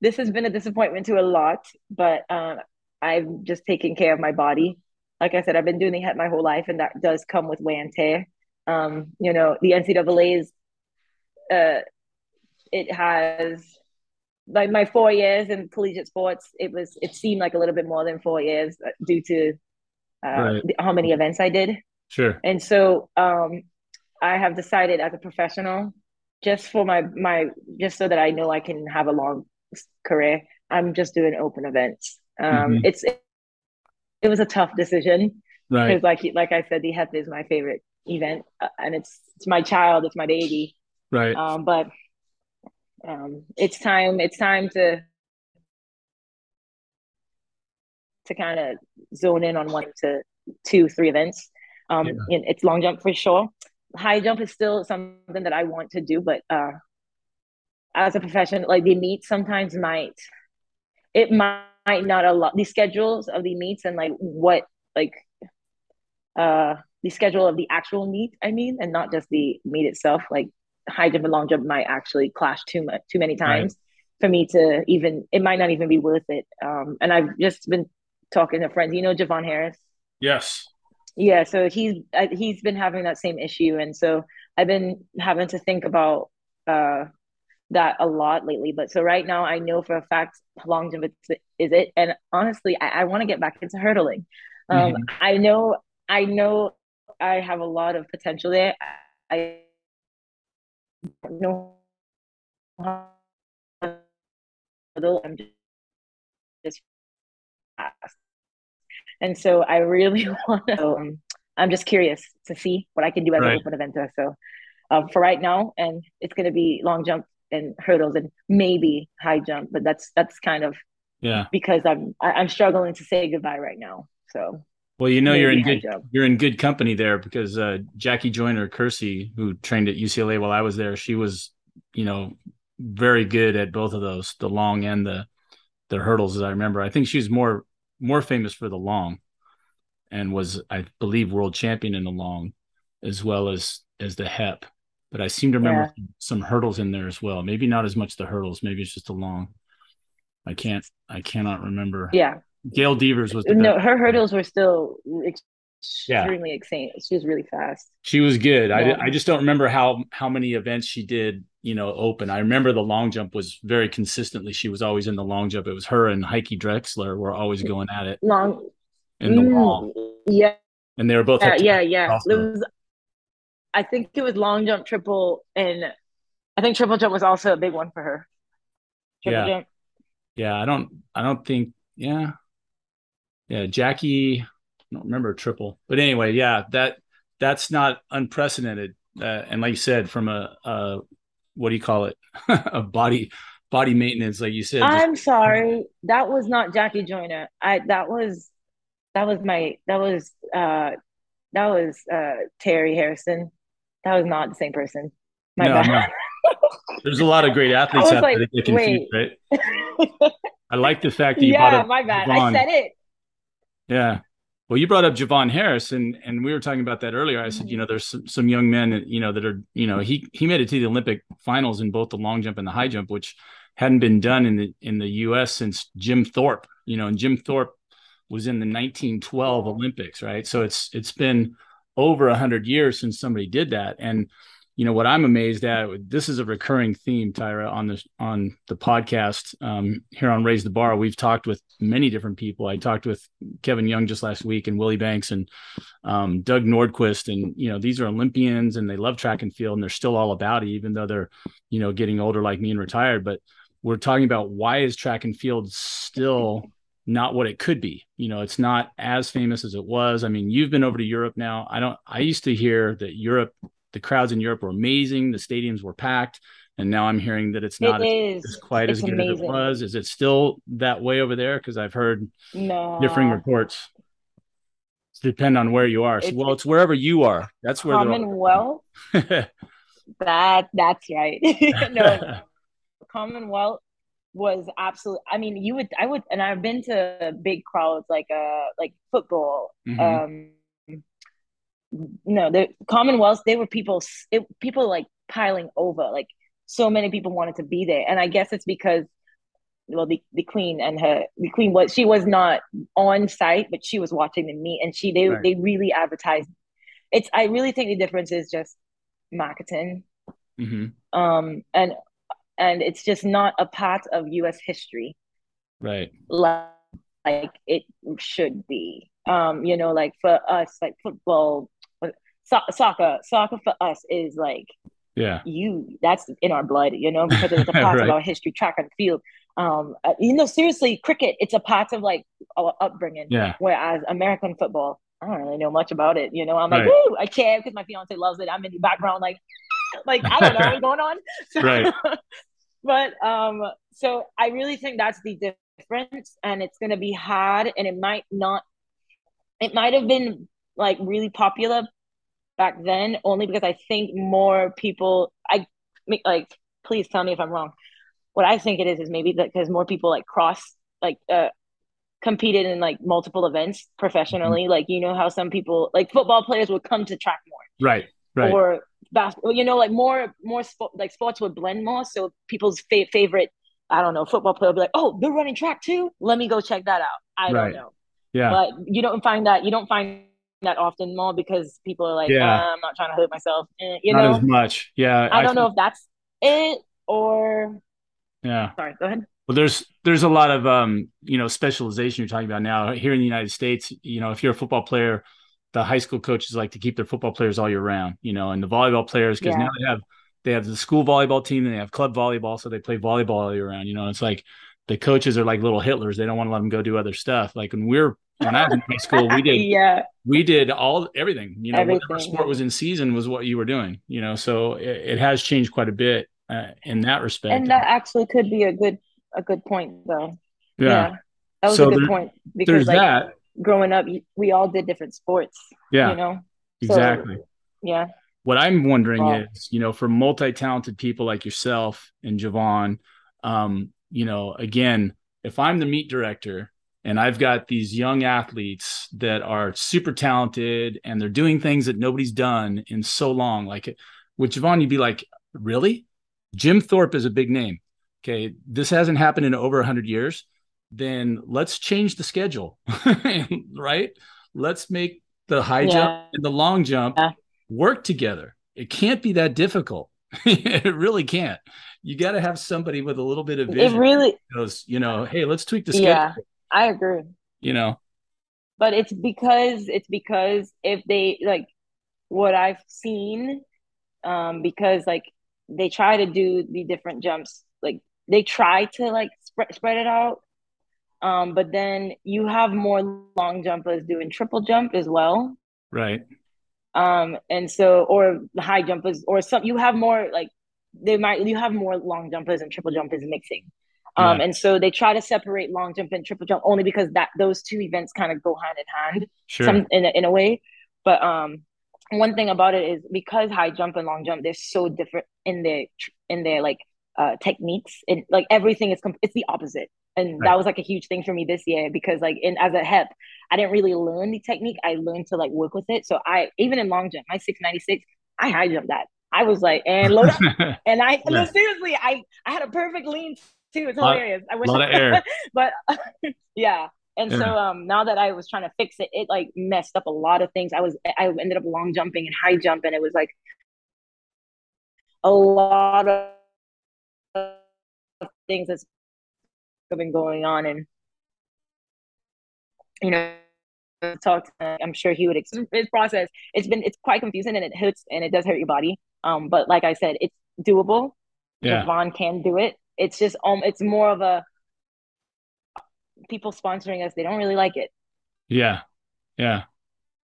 this has been a disappointment to a lot, but um, I've just taken care of my body. Like I said, I've been doing the hep my whole life, and that does come with wear and tear. Um, you know, the NCAA's uh, it has like my four years in collegiate sports. It was it seemed like a little bit more than four years uh, due to uh, right. how many events I did. Sure. And so um, I have decided as a professional, just for my my just so that I know I can have a long career, I'm just doing open events. Um, mm-hmm. It's it was a tough decision right? Because like like I said, the HEP is my favorite event, uh, and it's it's my child, it's my baby, right? Um, but um, it's time it's time to to kind of zone in on one to two three events. Um, yeah. it's long jump for sure. High jump is still something that I want to do, but uh, as a profession, like the meet sometimes might it might not a lot the schedules of the meets and like what like uh the schedule of the actual meet i mean and not just the meet itself like high jump and long jump might actually clash too much too many times right. for me to even it might not even be worth it um and i've just been talking to friends you know JuVaughn harris yes yeah so he's uh, he's been having that same issue and so i've been having to think about uh that a lot lately. But so right now, I know for a fact long jump is, is it. And honestly, I, I want to get back into hurdling. Um, mm-hmm. I know, I know, I have a lot of potential there. I know I'm just fast. And so I really want to. Um, I'm just curious to see what I can do as right. an open eventer. So uh, for right now, and it's going to be long jump and hurdles and maybe high jump, but that's that's kind of yeah because I'm I'm struggling to say goodbye right now. So well, you know you're in good jump. you're in good company there because uh, Jackie Joyner Kersee, who trained at UCLA while I was there, she was you know very good at both of those, the long and the the hurdles. As I remember, I think she was more more famous for the long, and was I believe world champion in the long, as well as as the hep but I seem to remember yeah. some hurdles in there as well. Maybe not as much the hurdles. Maybe it's just the long. I can't. I cannot remember. Yeah. Gail Devers was no. Her hurdles were still extremely yeah. insane. She was really fast. She was good. Yeah. I I just don't remember how how many events she did. You know, open. I remember the long jump was very consistently. She was always in the long jump. It was her and Heike Drechsler were always going at it. Long. In the mm, long. Yeah. And they were both. Yeah, yeah, yeah. It was I think it was long jump, triple, and I think triple jump was also a big one for her. Triple yeah. Jump. Yeah, I don't I don't think yeah. Yeah, Jackie, I don't remember triple. But anyway, yeah, that that's not unprecedented. Uh, and like you said, from a, a what do you call it? a body body maintenance, like you said. I'm sorry. That was not Jackie Joyner. I that was that was my that was uh that was uh Terry Harrison that was not the same person. My no, bad. No. There's a lot of great athletes out like, there that get confused, wait. right? I like the fact that you yeah, brought up my bad. I said it. Yeah. Well, you brought up JuVaughn Harris, and and we were talking about that earlier. I said, mm-hmm. you know, there's some, some young men, that, you know, that are, you know, he he made it to the Olympic finals in both the long jump and the high jump, which hadn't been done in the in the U.S. since Jim Thorpe. You know, and Jim Thorpe was in the 1912 Olympics, right? So it's it's been over a hundred years since somebody did that. And you know what I'm amazed at. This is a recurring theme, Tyra, on this on the podcast um, here on Raise the Bar. We've talked with many different people. I talked with Kevin Young just last week, and Willie Banks, and um, Doug Nordquist, and you know these are Olympians, and they love track and field, and they're still all about it, even though they're you know getting older like me and retired. But we're talking about why is track and field still not what it could be. You know, it's not as famous as it was. I mean, you've been over to Europe now. I don't I used to hear that Europe the crowds in Europe were amazing, the stadiums were packed, and now I'm hearing that it's not it as, as, quite it's as good amazing. as it was. Is it still that way over there because I've heard no. differing reports. It's depend on where you are. It's, well, it's wherever you are. That's where Commonwealth. that that's right. no, Commonwealth was absolutely. I mean, you would. I would, and I've been to big crowds like uh like football. Mm-hmm. Um, no, the Commonwealth. They were people. It, people like piling over. Like so many people wanted to be there, and I guess it's because well the, the queen and her the queen was she was not on site but she was watching the meet and she they, right. they really advertised it's i really think the difference is just marketing mm-hmm. um and and it's just not a part of us history right like, like it should be um you know like for us like football so- soccer soccer for us is like yeah. you that's in our blood you know because it's a part right. of our history track and field. Um uh, you know seriously cricket it's a part of like our upbringing. Yeah. Whereas american football i don't really know much about it you know? I'm right. like Woo! i care because my fiance loves it. I'm in the background like like i don't know what's going on. So, right. But um so i really think that's the difference and it's going to be hard and it might not it might have been like really popular back then only because i think more people i like please tell me if i'm wrong what I think it is is maybe that because more people like cross like uh competed in like multiple events professionally. Mm-hmm. Like you know how some people like football players would come to track more. Right. Right. Or basketball, you know, like more more sport like sports would blend more. So people's fa- favorite, I don't know, football player would be like, oh, they're running track too. Let me go check that out. I right. don't know. Yeah. But you don't find that you don't find that often more because people are like, yeah. Uh, I'm not trying to hurt myself. Eh, you not know, as much. Yeah. I, I don't know if that's it or yeah. Sorry, go ahead. Well, there's there's a lot of um, you know, specialization you're talking about now. Here in the United States, you know, if you're a football player, the high school coaches like to keep their football players all year round, you know, and the volleyball players because yeah. now they have they have the school volleyball team and they have club volleyball, so they play volleyball all year round. You know, it's like the coaches are like little Hitlers. They don't want to let them go do other stuff. Like when we're when I was in high school, we did yeah we did all everything. You know, everything, whatever sport was in season was what you were doing. You know, so it, it has changed quite a bit uh, in that respect. And that actually could be a good a good point though. Yeah, yeah that was so a good there, point because like that. growing up, we all did different sports. Yeah, you know exactly. So, yeah. What I'm wondering is, you know, for multi-talented people like yourself and JuVaughn, um, you know, again, if I'm the meet director and I've got these young athletes that are super talented and they're doing things that nobody's done in so long, like with JuVaughn, you'd be like, really? Jim Thorpe is a big name. Okay, this hasn't happened in over 100 years. Then let's change the schedule, right? Let's make the high yeah. jump and the long jump yeah. work together. It can't be that difficult. it really can't. You got to have somebody with a little bit of vision. It really goes, you know, hey, let's tweak the schedule. Yeah, I agree. You know, but it's because it's because if they like what I've seen, um, because like they try to do the different jumps like they try to like spread spread it out um but then you have more long jumpers doing triple jump as well. Right. Um and so or the high jumpers or some you have more like they might you have more long jumpers and triple jumpers mixing um yeah. and so they try to separate long jump and triple jump only because that those two events kind of go hand in hand sure. some in a, in a way but um one thing about it is because high jump and long jump they're so different in their in their like uh techniques and like everything is it's the opposite and right. that was like a huge thing for me this year because like in as a hep i didn't really learn the technique i learned to like work with it so i even in long jump my 696 i high jumped that i was like and load up and i yeah. no seriously i i had a perfect lean too. It's hilarious. I wish a lot of air. but yeah. And yeah. so um now that I was trying to fix it, it like messed up a lot of things. I was I ended up long jumping and high jump, and it was like a lot of things that's been going on and you know talk to, i'm sure he would his process it's been it's quite confusing and it hurts and it does hurt your body. Um but like i said it's doable. Yeah. Vaughn can do it it's just um it's more of a people sponsoring us they don't really like it yeah yeah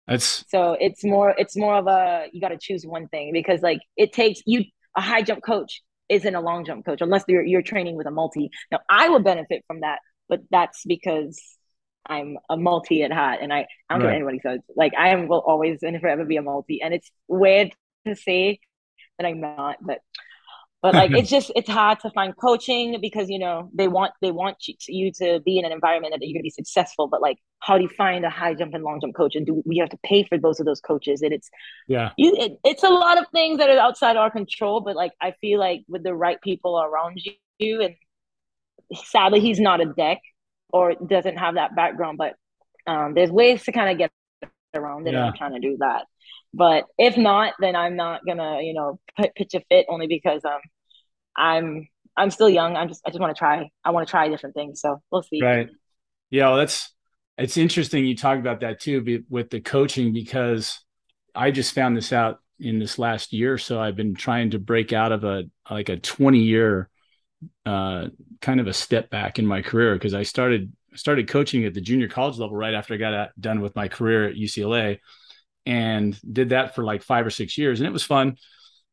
that's so it's more it's more of a you got to choose one thing because like it takes you a high jump coach isn't a long jump coach unless you're you're training with a multi now i would benefit from that but that's because I'm a multi at heart, and I, I don't right. care what anybody says. Like I am will always and forever be a multi, and it's weird to say that I'm not, but but like it's just it's hard to find coaching because you know they want they want you to, be in an environment that you're going to be successful. But like how do you find a high jump and long jump coach? And do we have to pay for both of those coaches? And it's yeah. you, it, it's a lot of things that are outside our control but like i feel like with the right people around you and sadly he's not a deck or doesn't have that background but um, there's ways to kind of get around it yeah. and i'm trying to do that but if not, then I'm not gonna, you know, put, pitch a fit only because um I'm I'm still young. I'm just I just want to try. I want to try different things. So we'll see. Right. Yeah, well, that's it's interesting you talk about that too with the coaching because I just found this out in this last year so. I've been trying to break out of a like a 20 year uh kind of a step back in my career because I started started coaching at the junior college level right after I got done with my career at UCLA and did that for like five or six years. And it was fun.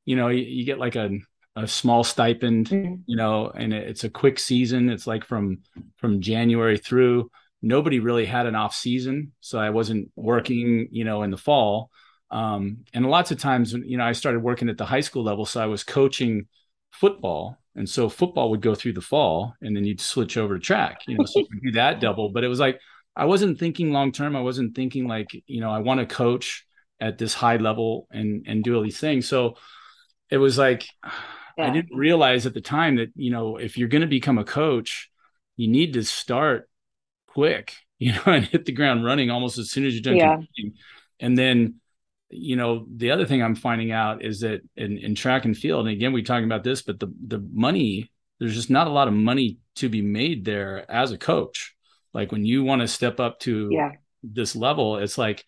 You know you, you get like a, a small stipend mm-hmm. you know and it's a quick season. It's like from from january through nobody really had an off season so i wasn't working you know in the fall. Um, and lots of times you know i started working at the high school level so i was coaching football. And so football would go through the fall and then you'd switch over to track you know so you do that double. But it was like I wasn't thinking long term. I wasn't thinking like, you know, I want to coach at this high level and and do all these things. So it was like yeah. I didn't realize at the time that, you know, if you're going to become a coach, you need to start quick, you know, and hit the ground running almost as soon as you're done yeah. competing. And then, you know, the other thing I'm finding out is that in, in track and field, and again, we're talking about this, but the the money, there's just not a lot of money to be made there as a coach like when you want to step up to yeah. this level, it's like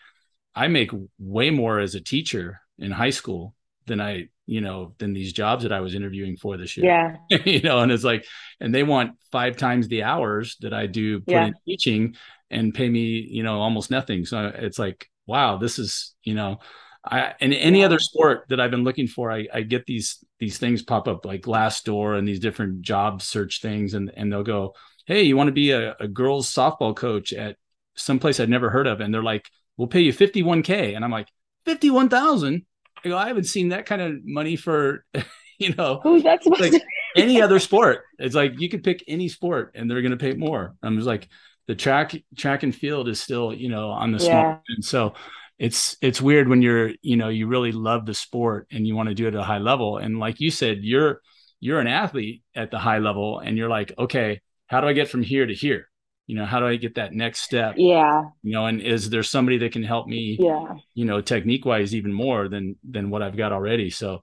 I make way more as a teacher in high school than I, you know, than these jobs that I was interviewing for this year. Yeah. you know, and it's like, and they want five times the hours that I do put yeah. in teaching and pay me, you know, almost nothing. So it's like, wow, this is, you know, I in any other sport that I've been looking for, I, I get these these things pop up like Glassdoor and these different job search things, and and they'll go, hey, you want to be a, a girls softball coach at some place I'd never heard of? And they're like, we'll pay you 51K. And I'm like, 51,000? I go, I haven't seen that kind of money for, you know, Who's that like any other sport. It's like you could pick any sport and they're going to pay more. I'm just like, the track, track and field is still, you know, on the small. Yeah. And so it's, it's weird when you're, you know, you really love the sport and you want to do it at a high level. And like you said, you're, you're an athlete at the high level and you're like, okay, how do I get from here to here? You know, how do I get that next step? Yeah. You know, and is there somebody that can help me? Yeah. You know, technique wise, even more than than what I've got already. So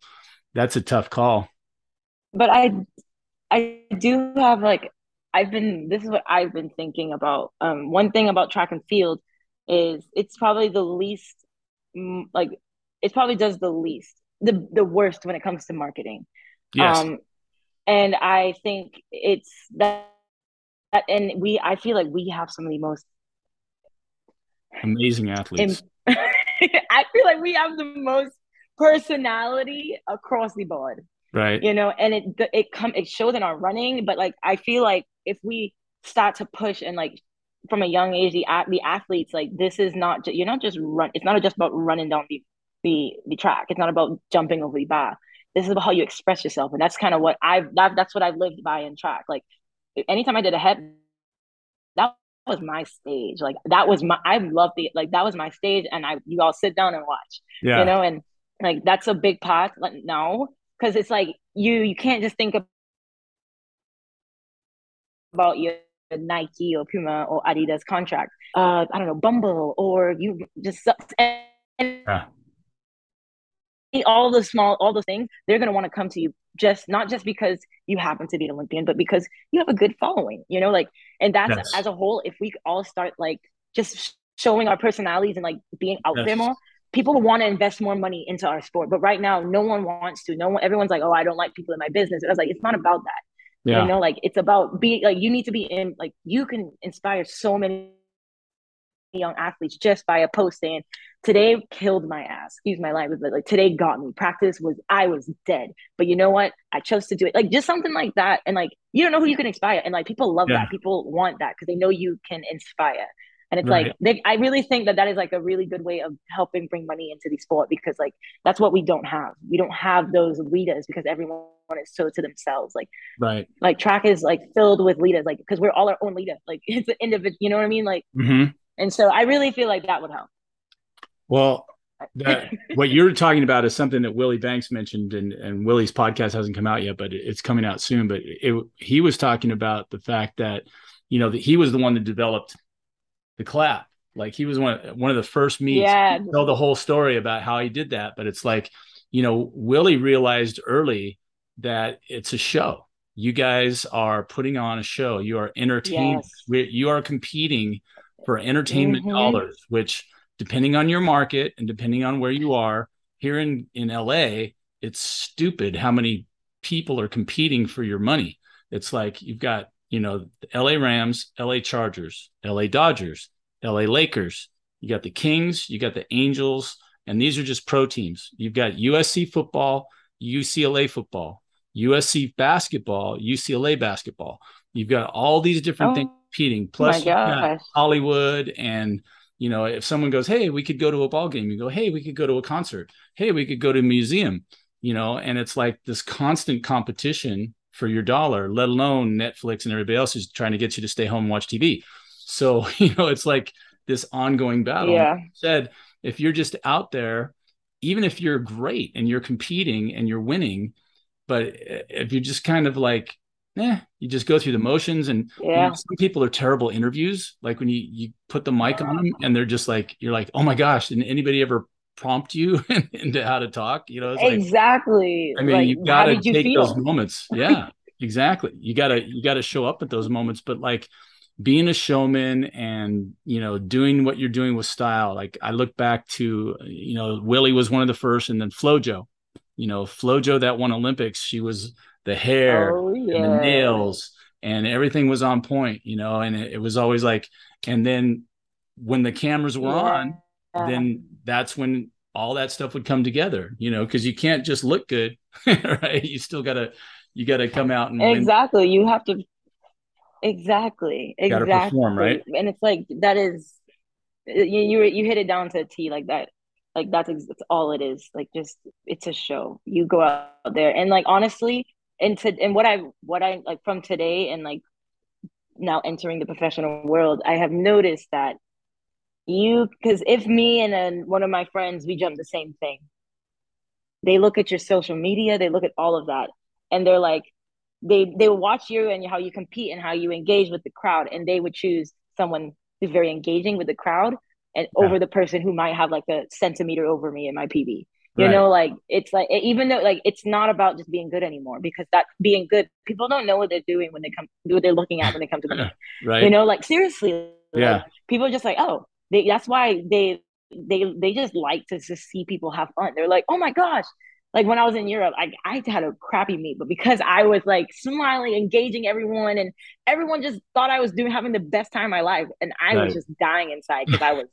that's a tough call. But I, I do have like I've been. This is what I've been thinking about. Um, one thing about track and field is it's probably the least, like, it probably does the least, the the worst when it comes to marketing. Yes. Um, and I think it's that and we I feel like we have some of the most amazing athletes. I feel like we have the most personality across the board. Right. You know, and it it come it shows in our running, but like I feel like if we start to push and like from a young age the the athletes like this is not just, you're not just run it's not just about running down the the the track. It's not about jumping over the bar. This is about how you express yourself, and that's kind of what I've that, that's what I've lived by in track. Like anytime I did a head, that was my stage. Like that was my I loved the, Like that was my stage, and I you all sit down and watch. Yeah. You know, and like that's a big part. Like no, because it's like you you can't just think about your Nike or Puma or Adidas contract. Uh, I don't know, Bumble or you just and, yeah all the small, all the things, they're going to want to come to you just not just because you happen to be an Olympian, but because you have a good following, you know, like, and that's yes. as a whole, if we all start like just showing our personalities and like being out yes. there more, people want to invest more money into our sport. But right now, no one wants to. No one, everyone's like, oh, I don't like people in my business. And I was like, it's not about that. Yeah. You know, like it's about being like you need to be in like you can inspire so many young athletes just by a post saying, today killed my ass. Excuse my language, but like today got me. Practice was I was dead. But you know what? I chose to do it. Like just something like that. And like you don't know who you can inspire. And like people love yeah. that. People want that because they know you can inspire. And it's right. like they, I really think that that is like a really good way of helping bring money into the sport because like that's what we don't have. We don't have those leaders because everyone is so to themselves. Like right, like track is like filled with leaders. Like because we're all our own leader. Like it's an individual. You know what I mean? Like, mm-hmm. And so I really feel like that would help. Well, that, what you're talking about is something that Willie Banks mentioned, and and Willie's podcast hasn't come out yet, but it's coming out soon. But it, he was talking about the fact that you know that he was the one that developed the clap. Like he was one one of the first meets. Yeah. Tell the whole story about how he did that, but it's like, you know, Willie realized early that it's a show. You guys are putting on a show. You are entertaining. Yes. You are competing for entertainment mm-hmm. dollars, which depending on your market and depending on where you are here in in LA, it's stupid how many people are competing for your money. It's like you've got you know, the LA Rams, LA Chargers, LA Dodgers, LA Lakers. You got the Kings, you got the Angels, and these are just pro teams. You've got USC football, UCLA football, USC basketball, UCLA basketball. You've got all these different oh, things competing. Oh Plus, Hollywood and you know, if someone goes, "Hey, we could go to a ball game," you go, "Hey, we could go to a concert. Hey, we could go to a museum." You know, and it's like this constant competition for your dollar, let alone Netflix and everybody else who's trying to get you to stay home and watch TV. So, you know, it's like this ongoing battle. Yeah. said, if you're just out there, even if you're great and you're competing and you're winning, but eh, if you're just kind of like, eh, you just go through the motions and yeah. You know, some people are terrible interviews. Like when you, you put the mic on them and they're just like, you're like, oh my gosh, did anybody ever prompt you into how to talk. You know, exactly. Like, I mean, like, you got to take feel? those moments. Yeah, exactly. You gotta you gotta show up at those moments. But like being a showman and you know doing what you're doing with style. Like I look back to you know Willie was one of the first, and then FloJo. You know, FloJo that won Olympics. She was the hair oh, yeah. and the nails and everything was on point. You know, and it, it was always like, and then when the cameras were yeah. on then that's when all that stuff would come together, you know, because you can't just look good, right? You still gotta you gotta come out and exactly. Win. You have to exactly exactly perform, right? And it's like that is you you you hit it down to a T like that. Like that's that's all it is. Like just it's a show. You go out there and like honestly, and to and what I what I like from today and like now entering the professional world, I have noticed that you because if me and then one of my friends we jump the same thing they look at your social media they look at all of that and they're like they they watch you and how you compete and how you engage with the crowd and they would choose someone who's very engaging with the crowd and yeah. over the person who might have like a centimeter over me in my pb you right. know like it's like even though like it's not about just being good anymore because that being good people don't know what they're doing when they come what they're looking at when they come to me right you know like seriously yeah like, people are just like oh they, that's why they they they just like to just see people have fun. They're like, oh my gosh. Like when I was in Europe, I, I had a crappy meet, but because I was like smiling, engaging everyone, and everyone just thought I was doing having the best time of my life, and I right. was just dying inside because I was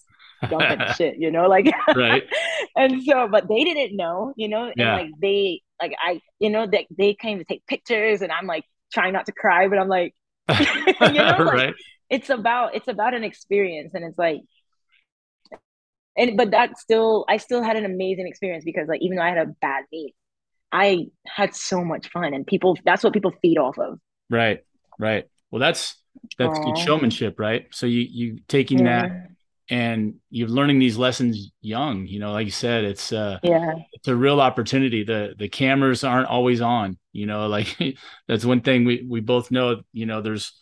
dumping shit, you know, like right. and so, but they didn't know, you know, and yeah. like they like I, you know, that they, they came to take pictures, and I'm like trying not to cry, but I'm like, you know, like, right it's about it's about an experience and it's like and but that still i still had an amazing experience because like even though i had a bad meet i had so much fun and people that's what people feed off of right right well that's that's Aww. good showmanship right so you you taking yeah. that and you're learning these lessons young you know like you said it's uh yeah it's a real opportunity the the cameras aren't always on you know like that's one thing we we both know you know there's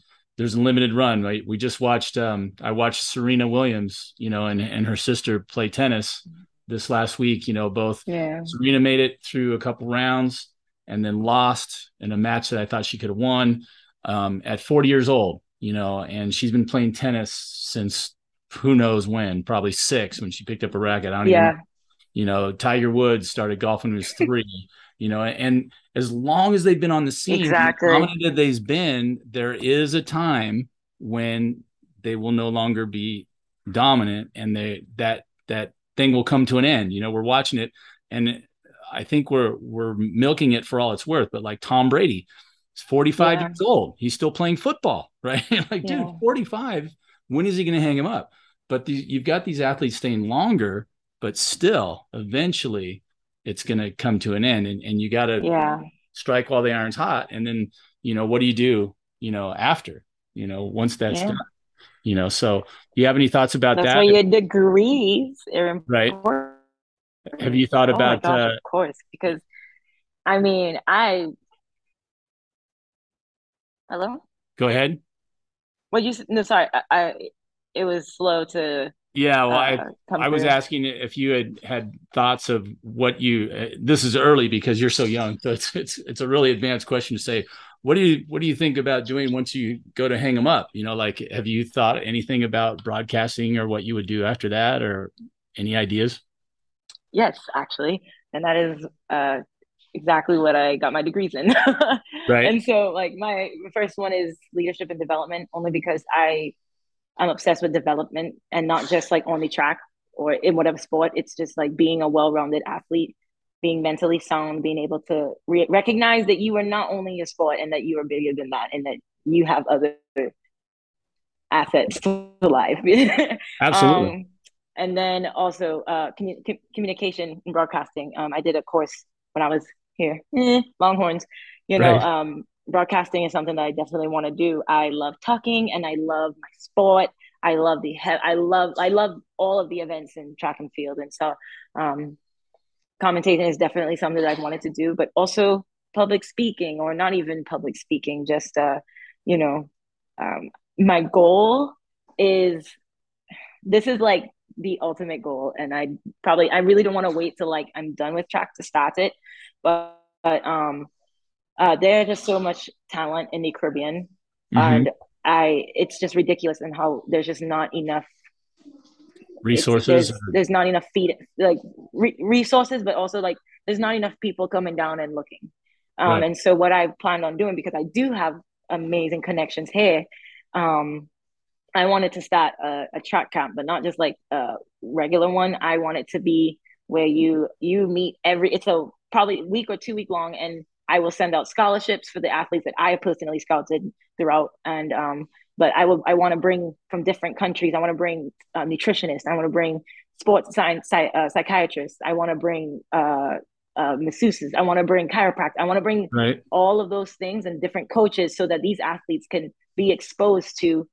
there's a limited run, right? We just watched um I watched Serena Williams, you know, and and her sister play tennis this last week, you know, both yeah. Serena made it through a couple rounds and then lost in a match that I thought she could have won um, at 40 years old, you know, and she's been playing tennis since who knows when, probably six when she picked up a racket. I don't yeah. even, you know, Tiger Woods started golfing when he was three, you know, and as long as they've been on the scene, exactly. dominated they've been, there is a time when they will no longer be dominant and they that that thing will come to an end you know we're watching it and i think we're we're milking it for all it's worth but like tom brady is 45 yeah. years old he's still playing football right like yeah. dude 45 when is he going to hang him up but the, you've got these athletes staying longer but still eventually it's going to come to an end and, and you got to yeah. strike while the iron's hot and then you know what do you do you know after you know once that's yeah. done you know so do you have any thoughts about that's that why your degrees are important. right have you thought oh about gosh, uh, of course because i mean i hello go ahead what you no sorry I, I it was slow to yeah, well, uh, I I was asking if you had had thoughts of what you. Uh, this is early because you're so young, so it's it's it's a really advanced question to say. What do you what do you think about doing once you go to hang them up? You know, like have you thought anything about broadcasting or what you would do after that, or any ideas? Yes, actually, and that is uh, exactly what I got my degrees in. right. And so, like, my first one is leadership and development, only because I I'm obsessed with development and not just like on the track or in whatever sport. It's just like being a well-rounded athlete, being mentally sound, being able to re- recognize that you are not only a sport and that you are bigger than that, and that you have other assets to life. Absolutely. Um, and then also uh, commun- communication and broadcasting. Um, I did a course when I was here, eh, Longhorns. You know, right. um, broadcasting is something that I definitely want to do. I love talking and I love my sport. I love the he- I love I love all of the events in track and field, and so um, commentating is definitely something that I've wanted to do. But also public speaking, or not even public speaking, just uh, you know, um, my goal is this is like the ultimate goal, and I probably I really don't want to wait till like I'm done with track to start it, but but um uh, there's just so much talent in the Caribbean, mm-hmm. and I it's just ridiculous and how there's just not enough resources. There's, there's, not enough feed like re- resources, but also like there's not enough people coming down and looking. Um, right. And so what I planned on doing because I do have amazing connections here. Um, I wanted to start a, a track camp, but not just like a regular one. I want it to be where you you meet every. It's a probably week or two week long, and I will send out scholarships for the athletes that I personally scouted throughout. And um, but I will I want to bring from different countries. I want to bring uh, nutritionists. I want to bring sports science psych, uh, psychiatrists. I want to bring uh, uh, masseuses. I want to bring chiropractors. I want to bring right. all of those things and different coaches so that these athletes can be exposed to.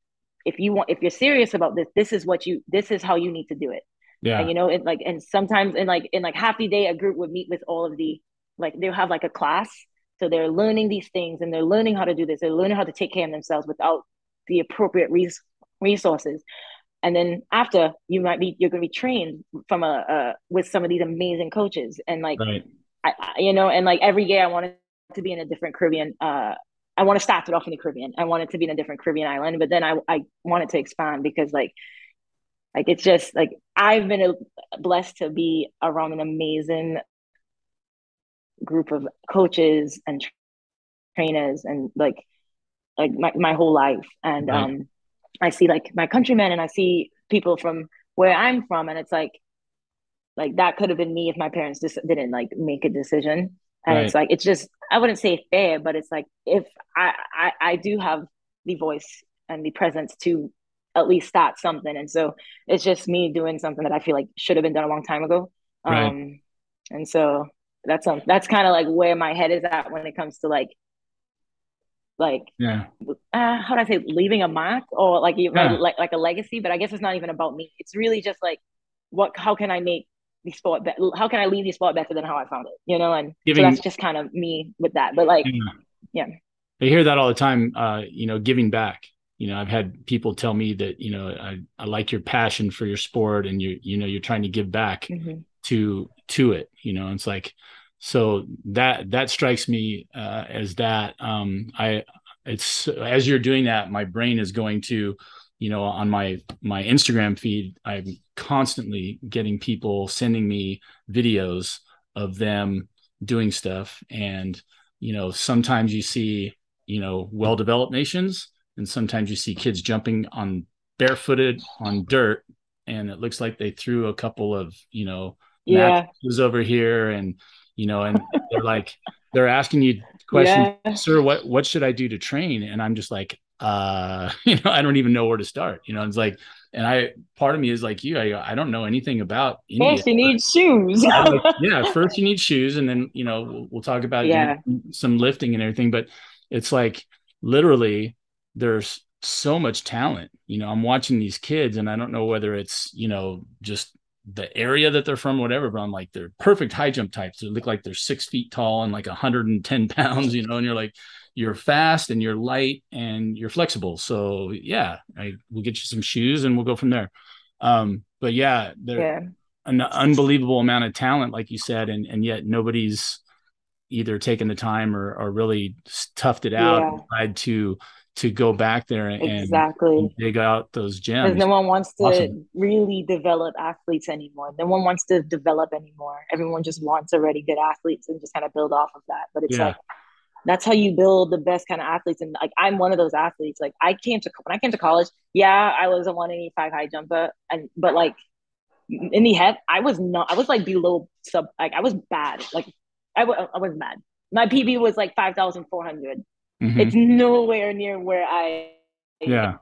If you want, if you're serious about this, this is what you. This is how you need to do it. Yeah. And, you know, it like, and sometimes in like in like half the day, a group would meet with all of the like they'll have like a class. So they're learning these things and they're learning how to do this. They're learning how to take care of themselves without the appropriate res- resources. And then after you might be you're going to be trained from a uh, with some of these amazing coaches. And like right. I, I, you know and like every year i wanted to be in a different caribbean uh i want to start it off in the caribbean. I wanted to be in a different caribbean island but then i i wanted to expand because like like it's just like i've been blessed to be around an amazing group of coaches and trainers and like like my, my whole life and right. um i see like my countrymen and i see people from where i'm from and it's like like that could have been me if my parents just didn't like make a decision and right. it's like it's just i wouldn't say fair but it's like if I, I i do have the voice and the presence to at least start something and so it's just me doing something that i feel like should have been done a long time ago right. um and so that's um that's kind of like where my head is at when it comes to like like yeah uh, how do I say leaving a mark or like yeah. like like a legacy but I guess it's not even about me it's really just like what how can I make the sport be- how can I leave the sport better than how I found it you know and giving, so that's just kind of me with that but like yeah. yeah I hear that all the time uh you know giving back you know I've had people tell me that you know I, I like your passion for your sport and you you know you're trying to give back mm-hmm. To to it you know it's like so that that strikes me uh, as that um, I it's as you're doing that, my brain is going to, you know, on my my Instagram feed, I'm constantly getting people sending me videos of them doing stuff, and you know, sometimes you see, you know, well developed nations, and sometimes you see kids jumping on barefooted on dirt and it looks like they threw a couple of you know yeah was over here and you know and they're like they're asking you questions yeah. sir what what should i do to train and i'm just like uh you know i don't even know where to start you know it's like and i part of me is like you i, I don't know anything about India, first you need shoes like, yeah first you need shoes and then you know we'll, we'll talk about yeah. you know, some lifting and everything but it's like literally there's so much talent you know i'm watching these kids and i don't know whether it's you know just the area that they're from, whatever, but I'm like, they're perfect high jump types. They look like they're six feet tall and like 110 pounds, you know, and you're like, you're fast and you're light and you're flexible. So yeah, I will get you some shoes and we'll go from there. Um, but yeah, they're yeah. an unbelievable amount of talent, like you said, and and yet nobody's either taken the time or, or really toughed it out yeah. and tried to to go back there and, exactly and dig out those gems. Because no one wants to awesome. really develop athletes anymore. No one wants to develop anymore. Everyone just wants already good athletes and just kind of build off of that. But it's yeah. like that's how you build the best kind of athletes. And like I'm one of those athletes. Like I came to when I came to college, yeah, I was a 185 high jumper, and but like in the hep, I was not. I was like below sub. Like I was bad. Like I, w- I was bad. My PB was like five thousand four hundred Mm-hmm. It's nowhere near where I yeah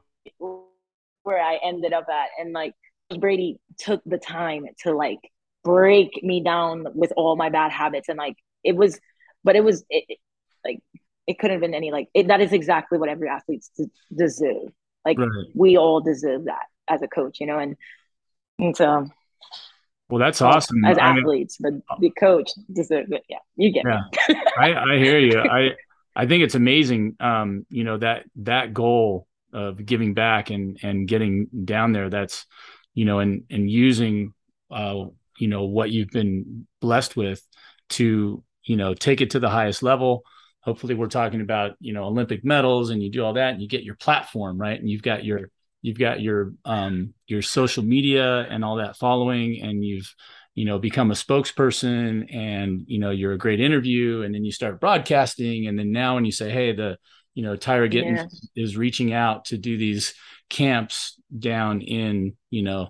where I ended up at. And like Brady took the time to like break me down with all my bad habits and like it was but it was it, it, like it couldn't have been any like it, that is exactly what every athlete deserve like right. we all deserve that as a coach you know and, and so well that's awesome as athletes I mean, but the coach deserves it yeah you get yeah I, I hear you i I think it's amazing, um, you know, that that goal of giving back and and getting down there. That's, you know, and and using, uh, you know, what you've been blessed with to, you know, take it to the highest level. Hopefully, we're talking about, you know, Olympic medals, and you do all that, and you get your platform right, and you've got your you've got your um your social media and all that following, and you've you know become a spokesperson and you know you're a great interview and then you start broadcasting and then now when you say hey the you know tyra gittens yeah. is reaching out to do these camps down in you know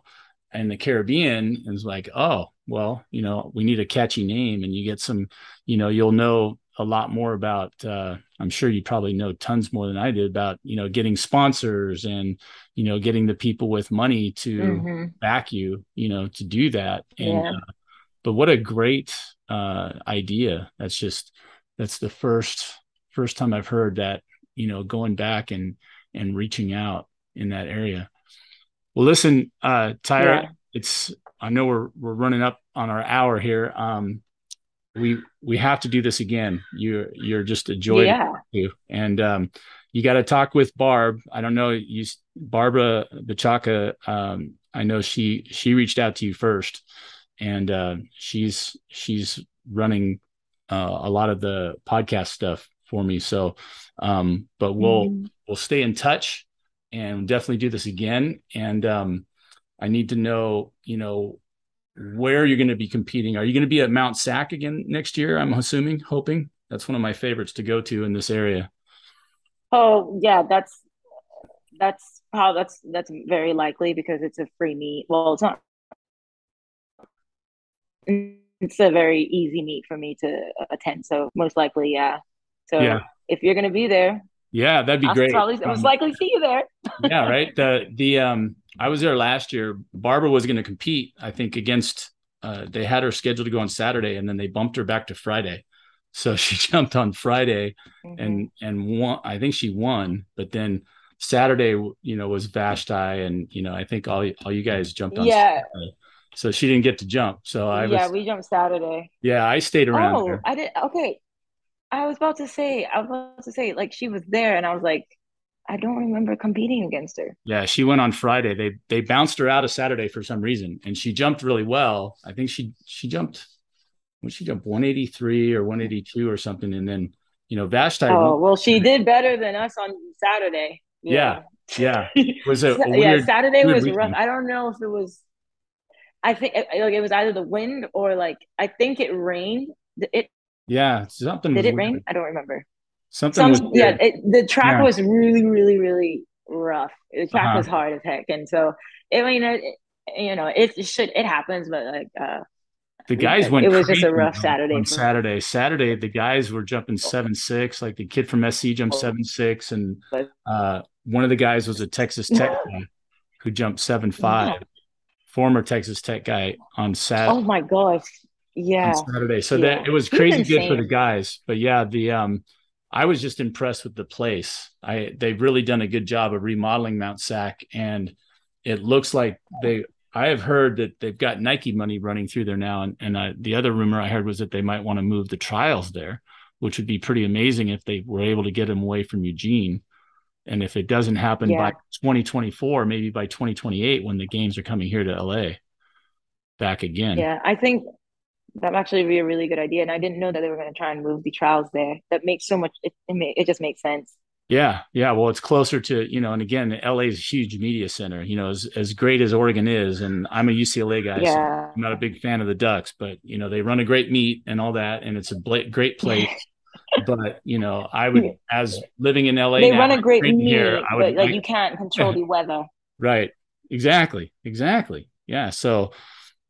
in the caribbean and it's like oh well you know we need a catchy name and you get some you know you'll know a lot more about uh, i'm sure you probably know tons more than i did about you know getting sponsors and you know getting the people with money to mm-hmm. back you you know to do that and yeah. uh, but what a great uh, idea that's just that's the first first time i've heard that you know going back and and reaching out in that area well listen uh tyra yeah. it's i know we're we're running up on our hour here um we we have to do this again. You're you're just a joy yeah. to and um, you got to talk with Barb. I don't know you, Barbara Bachaka. Um, I know she she reached out to you first, and uh, she's she's running uh, a lot of the podcast stuff for me. So, um, but we'll mm-hmm. we'll stay in touch and definitely do this again. And um, I need to know, you know, where you're going to be competing. Are you going to be at Mount Sac again next year? I'm assuming, hoping. That's one of my favorites to go to in this area. Oh yeah, that's that's how that's that's very likely because it's a free meet. Well, it's not. It's a very easy meet for me to attend, so most likely, yeah. So yeah. if you're going to be there, yeah, that'd be I'll great. Probably most um, likely see you there. yeah, right. The the um I was there last year. Barbara was going to compete, I think, against. Uh, they had her scheduled to go on Saturday, and then they bumped her back to Friday. So she jumped on Friday, mm-hmm. and and won. I think she won, but then Saturday, you know, was Vashti, and you know, I think all all you guys jumped on. Yeah. Saturday. So she didn't get to jump. So I yeah, was, we jumped Saturday. Yeah, I stayed around. Oh, I did. Okay, I was about to say. I was about to say like she was there, and I was like, I don't remember competing against her. Yeah, she went on Friday. They they bounced her out of Saturday for some reason, and she jumped really well. I think she she jumped when she jumped 183 or 182 or something, and then you know Vashti. Oh well, she did better than us on Saturday. Yeah, yeah. yeah. Was it? yeah, Saturday was rough. I don't know if it was. I think like it was either the wind or like I think it rained. It. Yeah, something. Did it weird. rain? I don't remember. Something Some, yeah, it, the track yeah. was really, really, really rough. The track uh-huh. was hard as heck, and so I mean, it, you know, it, it should it happens, but like uh the guys went. It was just a rough Saturday. On Saturday, Saturday, the guys were jumping seven six. Like the kid from SC jumped seven six, and uh, one of the guys was a Texas Tech guy who jumped seven five. Former Texas Tech guy on Saturday. Oh my gosh! Yeah, Saturday. So yeah. that it was crazy good for the guys. But yeah, the um, I was just impressed with the place. I they've really done a good job of remodeling Mount Sac, and it looks like they I have heard that they've got Nike money running through there now, and and uh, the other rumor I heard was that they might want to move the trials there, which would be pretty amazing if they were able to get them away from Eugene. And if it doesn't happen yeah. by 2024, maybe by 2028, when the games are coming here to LA, back again. Yeah, I think that actually would be a really good idea, and I didn't know that they were going to try and move the trials there. That makes so much. It it, it just makes sense. Yeah, yeah. Well, it's closer to you know, and again, LA is a huge media center. You know, as as great as Oregon is, and I'm a UCLA guy. Yeah. So I'm not a big fan of the Ducks, but you know, they run a great meet and all that, and it's a bla- great place. but you know, I would, as living in LA, they now, run a great meet, here, I would, but like, like you can't control the weather. Right. Exactly. Exactly. Yeah. So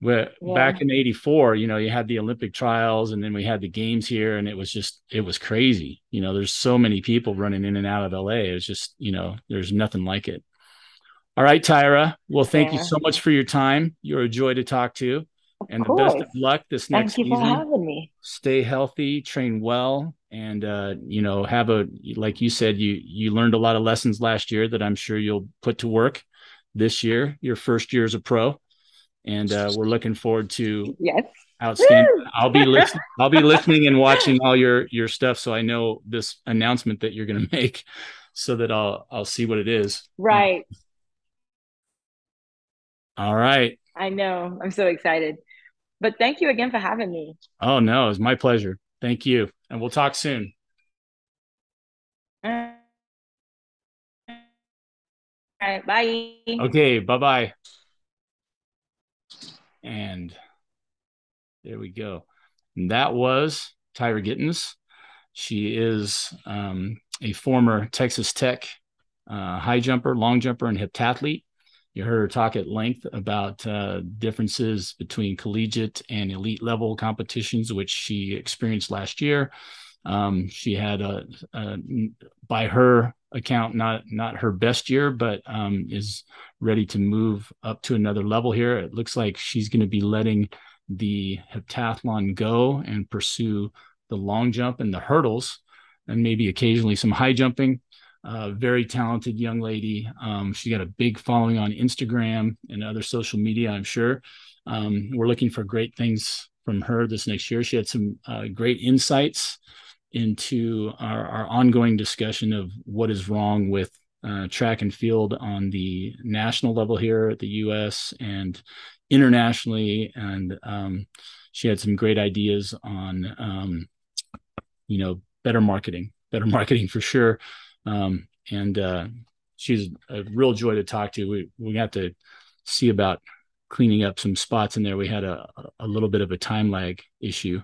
yeah. back in 84 you know you had the olympic trials and then we had the games here and it was just it was crazy. You know there's so many people running in and out of la it was just you know there's nothing like it. All right tyra. Well thank yeah. you so much for your time. You're a joy to talk to. Of and course. the best of luck this next thank you season. for having me. Stay healthy train well and uh, you know have a like you said you you learned a lot of lessons last year that i'm sure you'll put to work this year your first year as a pro and uh, we're looking forward to yes. outstanding. I'll be listening i'll be listening and watching all your your stuff so i know this announcement that you're going to make so that i'll i'll see what it is. Right. All right. I know. I'm so excited. But thank you again for having me. Oh no it's my pleasure. Thank you. And we'll talk soon. All right. Bye. Okay bye-bye and there we go. And that was Tyra Gittens. She is um, a former Texas Tech uh, high jumper, long jumper, and heptathlete. You heard her talk at length about uh, differences between collegiate and elite level competitions, which she experienced last year. Um, she had a, a, by her account, not not her best year, but um, is ready to move up to another level here. It looks like she's going to be letting the heptathlon go and pursue the long jump and the hurdles, and maybe occasionally some high jumping. Uh, very talented young lady. Um, she got a big following on Instagram and other social media, I'm sure. Um, we're looking for great things from her this next year. She had some uh, great insights into our, our ongoing discussion of what is wrong with uh, track and field on the national level here at the US and internationally. And um, she had some great ideas on, um, you know, better marketing, better marketing for sure. Um, and uh, she's a real joy to talk to. We, we got to see about cleaning up some spots in there. We had a, a little bit of a time lag issue,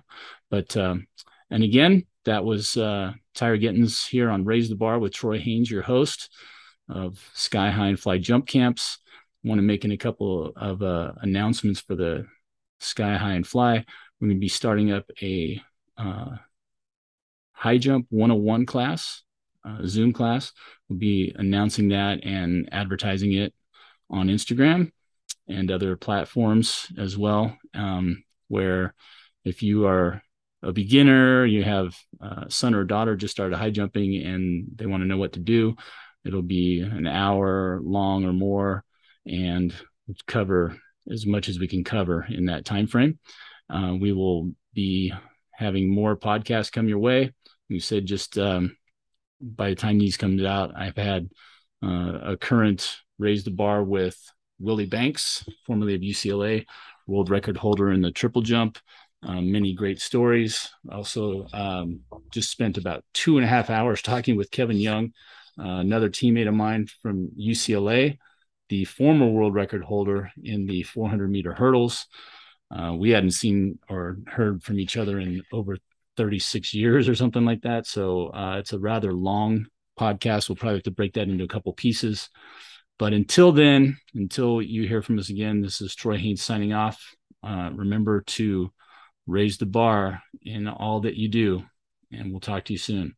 but, um, and again, that was uh, Tyra Gittens here on Raise the Bar with Troy Haynes, your host of Sky High and Fly Jump Camps. Want to make a couple of uh, announcements for the Sky High and Fly. We're going to be starting up a uh, high jump 101 class, uh, Zoom class. We'll be announcing that and advertising it on Instagram and other platforms as well. Um, where if you are a beginner, you have a son or daughter just started high jumping and they want to know what to do, it'll be an hour long or more and cover as much as we can cover in that time frame. Uh, we will be having more podcasts come your way. We said just um, by the time these come out, I've had uh, a current raise the bar with Willie Banks, formerly of UCLA, world record holder in the triple jump um, many great stories. Also, um, just spent about two and a half hours talking with Kevin Young, uh, another teammate of mine from UCLA, the former world record holder in the 400 meter hurdles. Uh, we hadn't seen or heard from each other in over 36 years or something like that. So uh, it's a rather long podcast. We'll probably have to break that into a couple pieces. But until then, until you hear from us again, this is Troy Haynes signing off. Uh, remember to raise the bar in all that you do, and we'll talk to you soon.